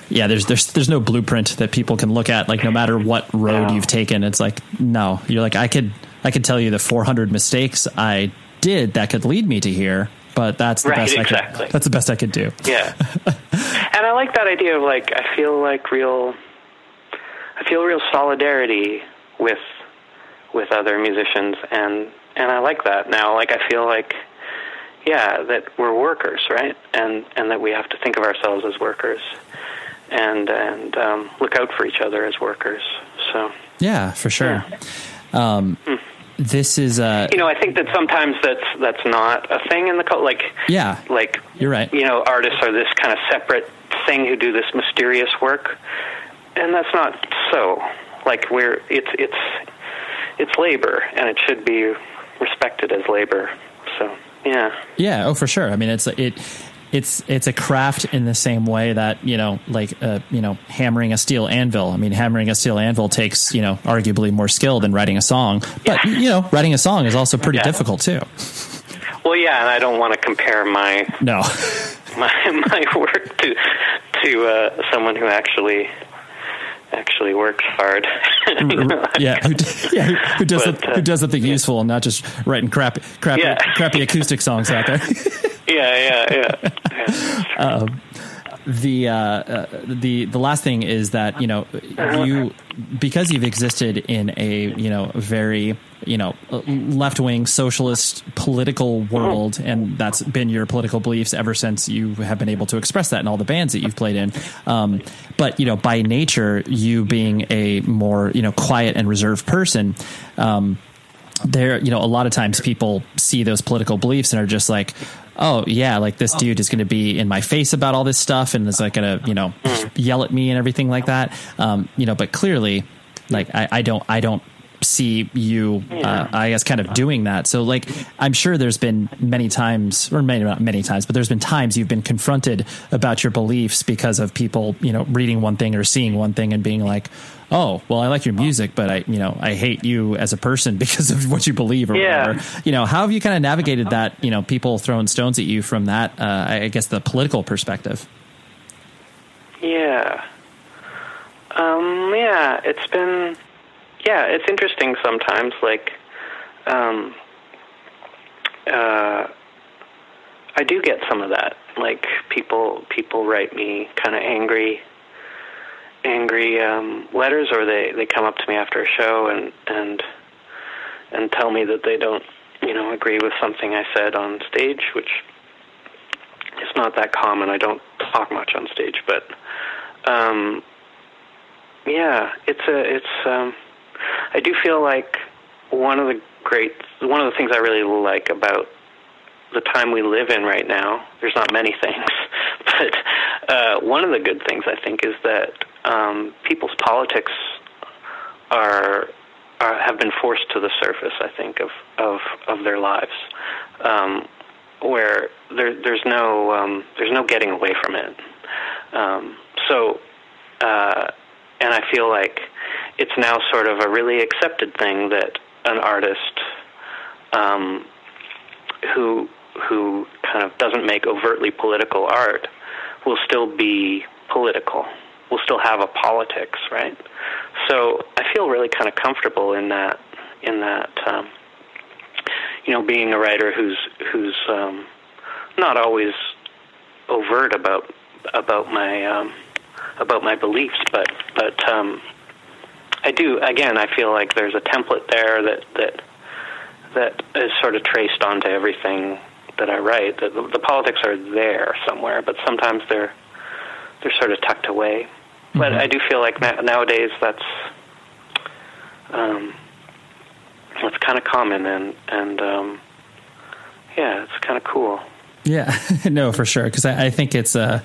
S2: yeah, there's there's there's no blueprint that people can look at. Like no matter what road
S5: No.
S2: you've taken, it's like no. You're like I could I could tell you the 400 mistakes I did that could lead me to here, but that's the
S5: Right,
S2: best I
S5: exactly.
S2: could. That's the best I could do.
S5: Yeah. and I like that idea of like I feel like real I feel real solidarity with with other musicians and and I like that now. Like I feel like yeah, that we're workers, right? And and that we have to think of ourselves as workers and and um, look out for each other as workers. So
S2: Yeah, for sure. Um, this is uh,
S5: you know, I think that sometimes that's that's not a thing in the cult. Like
S2: Yeah.
S5: like
S2: You're right.
S5: You know, artists are this kind of separate thing who do this mysterious work, and that's not so. Like we're it's it's it's labor, and it should be respected as labor. Yeah,
S2: Yeah, oh for sure. I mean, it's it it's it's a craft in the same way that you know, like uh, you know, hammering a steel anvil. I mean, hammering a steel anvil takes you know arguably more skill than writing a song, but you know, writing a song is also pretty
S5: Yeah.
S2: difficult too.
S5: well, yeah, and I don't want to compare my
S2: No,
S5: my my work to to uh, someone who actually actually works hard.
S2: Yeah, who, yeah, who, who does
S5: But, uh,
S2: who does something useful and not just writing crappy crappy
S5: Yeah.
S2: crappy acoustic songs out there.
S5: yeah, yeah, yeah. yeah.
S2: The uh, uh, the the last thing is that you know you because you've existed in a you know very you know left wing socialist political world and that's been your political beliefs ever since you have been able to express that in all the bands that you've played in. Um, but you know by nature you being a more you know quiet and reserved person um, there you know a lot of times people see those political beliefs and are just like oh yeah like this dude is going to be in my face about all this stuff and is like going to you know yell at me and everything like that. Um, you know but clearly like I, I don't i don't see you uh, i guess kind of doing that so like i'm sure there's been many times or many not many times but there's been times you've been confronted about your beliefs because of people you know reading one thing or seeing one thing and being like oh well i like your music but i you know i hate you as a person because of what you believe or
S5: Yeah.
S2: whatever you know how have you kind of navigated that you know people throwing stones at you from that uh, i guess the political perspective
S5: Yeah. Um, yeah, it's been yeah, it's interesting sometimes like um uh I do get some of that. Like people people write me kind of angry angry um letters or they they come up to me after a show and and and tell me that they don't, you know, agree with something I said on stage, which is not that common. I don't talk much on stage, but um, yeah, it's a it's. Um, I do feel like one of the great one of the things I really like about the time we live in right now. There's not many things, but uh, one of the good things I think is that um, people's politics are, are have been forced to the surface. I think of of of their lives, um, where there there's no um, there's no getting away from it. Um, so, uh, and I feel like it's now sort of a really accepted thing that an artist um, who who kind of doesn't make overtly political art will still be political, will still have a politics, right? So I feel really kind of comfortable in that in that um, you know being a writer who's who's um, not always overt about about my um, about my beliefs, but but um, I do again. I feel like there's a template there that that that is sort of traced onto everything that I write. The, the, the politics are there somewhere, but sometimes they're they're sort of tucked away. But I do feel like na- nowadays that's um, that's kind of common, and and um, yeah, it's kind of cool.
S2: Yeah, no, for sure. Because I, I think it's uh,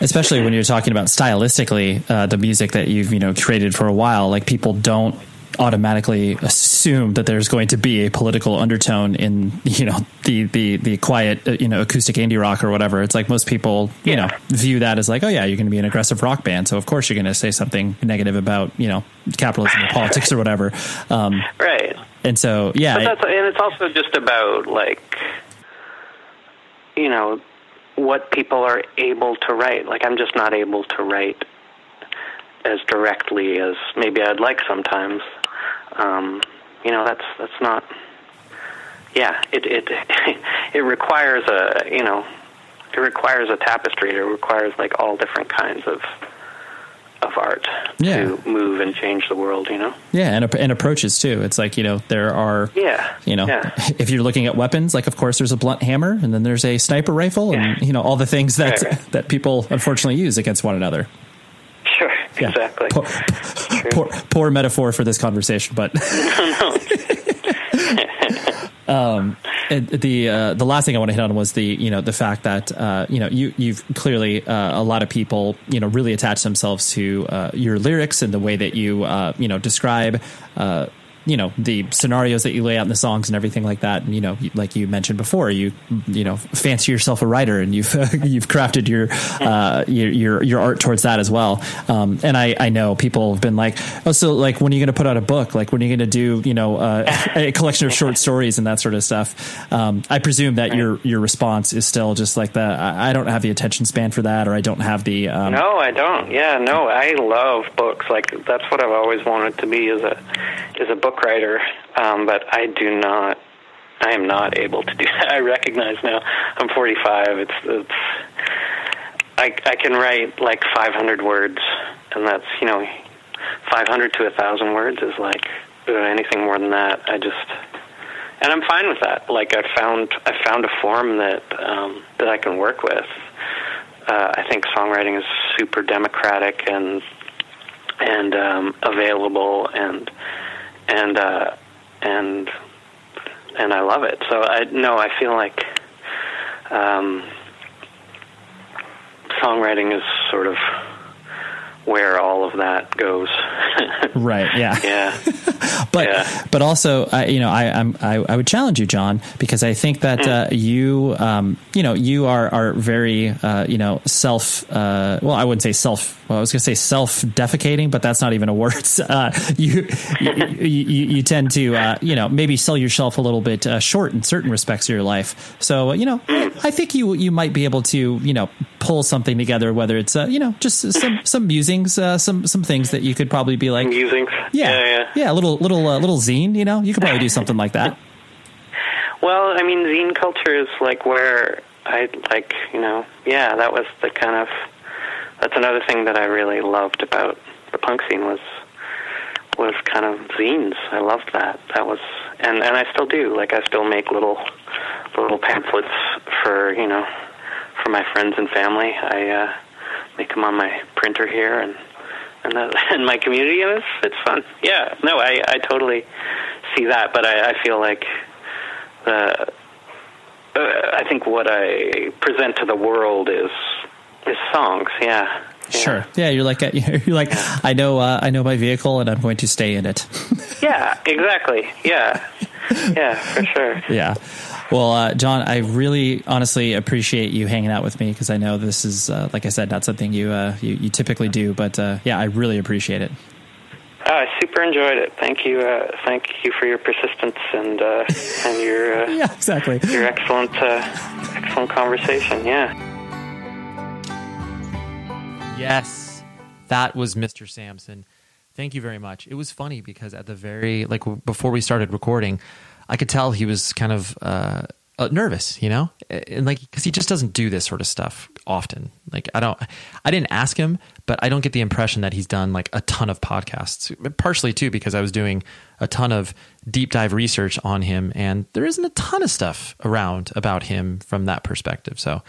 S2: especially when you're talking about stylistically uh, the music that you've you know created for a while. Like people don't automatically assume that there's going to be a political undertone in you know the the the quiet uh, you know acoustic indie rock or whatever. It's like most people you
S5: Yeah.
S2: know view that as like oh yeah you're going to be an aggressive rock band, so of course you're going to say something negative about you know capitalism or politics or whatever. Um,
S5: Right.
S2: and so yeah, it-
S5: and it's also just about like you know what people are able to write. Like I'm just not able to write as directly as maybe I'd like sometimes. Um, you know, that's that's not. Yeah, it it it requires a you know, it requires a tapestry. It requires like all different kinds of of art
S2: Yeah.
S5: to move and change the world. You know.
S2: Yeah, and and approaches too. It's like you know there are
S5: Yeah.
S2: you know
S5: Yeah.
S2: if you're looking at weapons, like of course there's a blunt hammer, and then there's a sniper rifle, and
S5: Yeah.
S2: you know all the things that
S5: Right, right.
S2: that people unfortunately use against one another.
S5: Sure.
S2: Yeah.
S5: Exactly.
S2: Poor, poor, poor metaphor for this conversation, but um, and the uh, the last thing I want to hit on was the you know the fact that uh, you know you you've clearly uh, a lot of people you know really attach themselves to uh, your lyrics and the way that you uh, you know describe. You know the scenarios that you lay out in the songs and everything like that, and you know, like you mentioned before, you you know fancy yourself a writer, and you've you've crafted your uh, your, your your art towards that as well. Um, and I I know people have been like, oh, so like when are you going to put out a book? Like when are you going to do you know uh, a collection of short stories and that sort of stuff? Um, I presume that your your response is still just like the I, I don't have the attention span for that, or I don't have the um,
S5: No, I don't. Yeah, no, I love books. Like that's what I've always wanted to be is a as a book writer. Um, but I do not. I am not able to do that. I recognize now. I'm 45. It's it's. I I can write like 500 words, and that's you know, 500 to a thousand words is like uh, anything more than that. I just and I'm fine with that. Like I found I found a form that um, that I can work with. Uh, I think songwriting is super democratic and and um, available and and uh, and and I love it. So I no, I feel like um, songwriting is sort of where all of that goes.
S2: right, yeah.
S5: yeah.
S2: but
S5: Yeah.
S2: but also I, you know I, I'm I, I would challenge you John because I think that
S5: Hmm.
S2: uh, you um, you know you are are very uh, you know self uh, well I wouldn't say self well I was gonna say self defecating but that's not even a word uh, you, you, you you tend to uh, you know maybe sell yourself a little bit uh, short in certain respects of your life so you know
S5: Hmm.
S2: I think you you might be able to you know pull something together whether it's uh, you know just some some musings uh, some some things that you could probably be like
S5: Musings.
S2: yeah,
S5: yeah, yeah.
S2: a little little uh, little zine. You know, you could probably do something like that.
S5: Well, I mean, zine culture is like where I like, you know, yeah, that was the kind of that's another thing that I really loved about the punk scene was was kind of zines. I loved that. That was and and I still do. Like I still make little little pamphlets for, you know, for my friends and family. I uh make them on my printer here and and that, in my community and it's it's fun. Yeah. No, I I totally see that, but I I feel like uh, uh, I think what I present to the world is is songs. Yeah. yeah.
S2: Sure. Yeah, you're like you're like I know uh, I know my vehicle and I'm going to stay in it.
S5: Yeah. Exactly. Yeah. Yeah. For sure.
S2: yeah. Well, uh, John, I really honestly appreciate you hanging out with me because I know this is, uh, like I said, not something you uh, you, you typically do. But uh, yeah, I really appreciate it.
S5: Oh, I super enjoyed it. Thank you. Uh, thank you for your persistence and uh, and your uh,
S2: Yeah, exactly.
S5: your excellent uh, excellent conversation. Yeah.
S3: Yes, that was Mr. Samson. Thank you very much. It was funny because at the very like before we started recording, I could tell he was kind of uh, uh, nervous, you know, and like because he just doesn't do this sort of stuff often. Like I don't, I didn't ask him, but I don't get the impression that he's done like a ton of podcasts. Partially too because I was doing a ton of deep dive research on him, and there isn't a ton of stuff around about him from that perspective. So,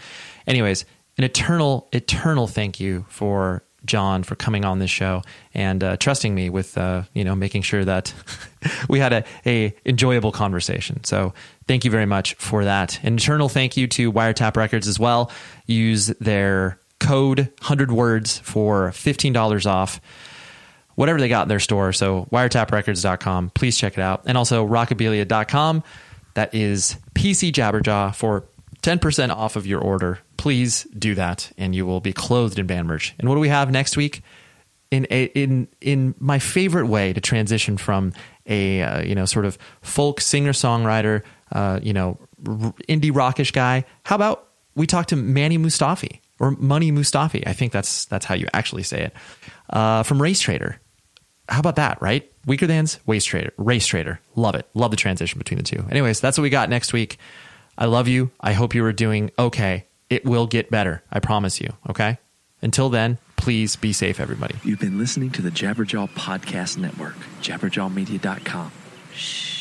S3: anyways, an eternal, eternal thank you for John for coming on this show and uh, trusting me with uh, you know making sure that we had a, a enjoyable conversation. So thank you very much for that. An eternal thank you to Wiretap Records as well. Use their code hundred words for fifteen dollars off. Whatever they got in their store. So wiretaprecords.com. Please check it out. And also rockabilia.com. That is PC Jabberjaw for 10% off of your order. Please do that and you will be clothed in band merch. And what do we have next week? In a, in in my favorite way to transition from a uh, you know sort of folk singer songwriter uh, you know r- indie rockish guy. How about
S2: we talk to Manny Mustafi or Money Mustafi. I think that's that's how you actually say it. Uh, from Racetraitor. How about that, right? Weakerthans Race Trader. Racetraitor. Love it. Love the transition between the two. Anyways, that's what we got next week. I love you. I hope you are doing okay. It will get better. I promise you. Okay. Until then, please be safe, everybody.
S6: You've been listening to the Jabberjaw Podcast Network, jabberjawmedia.com. Shh.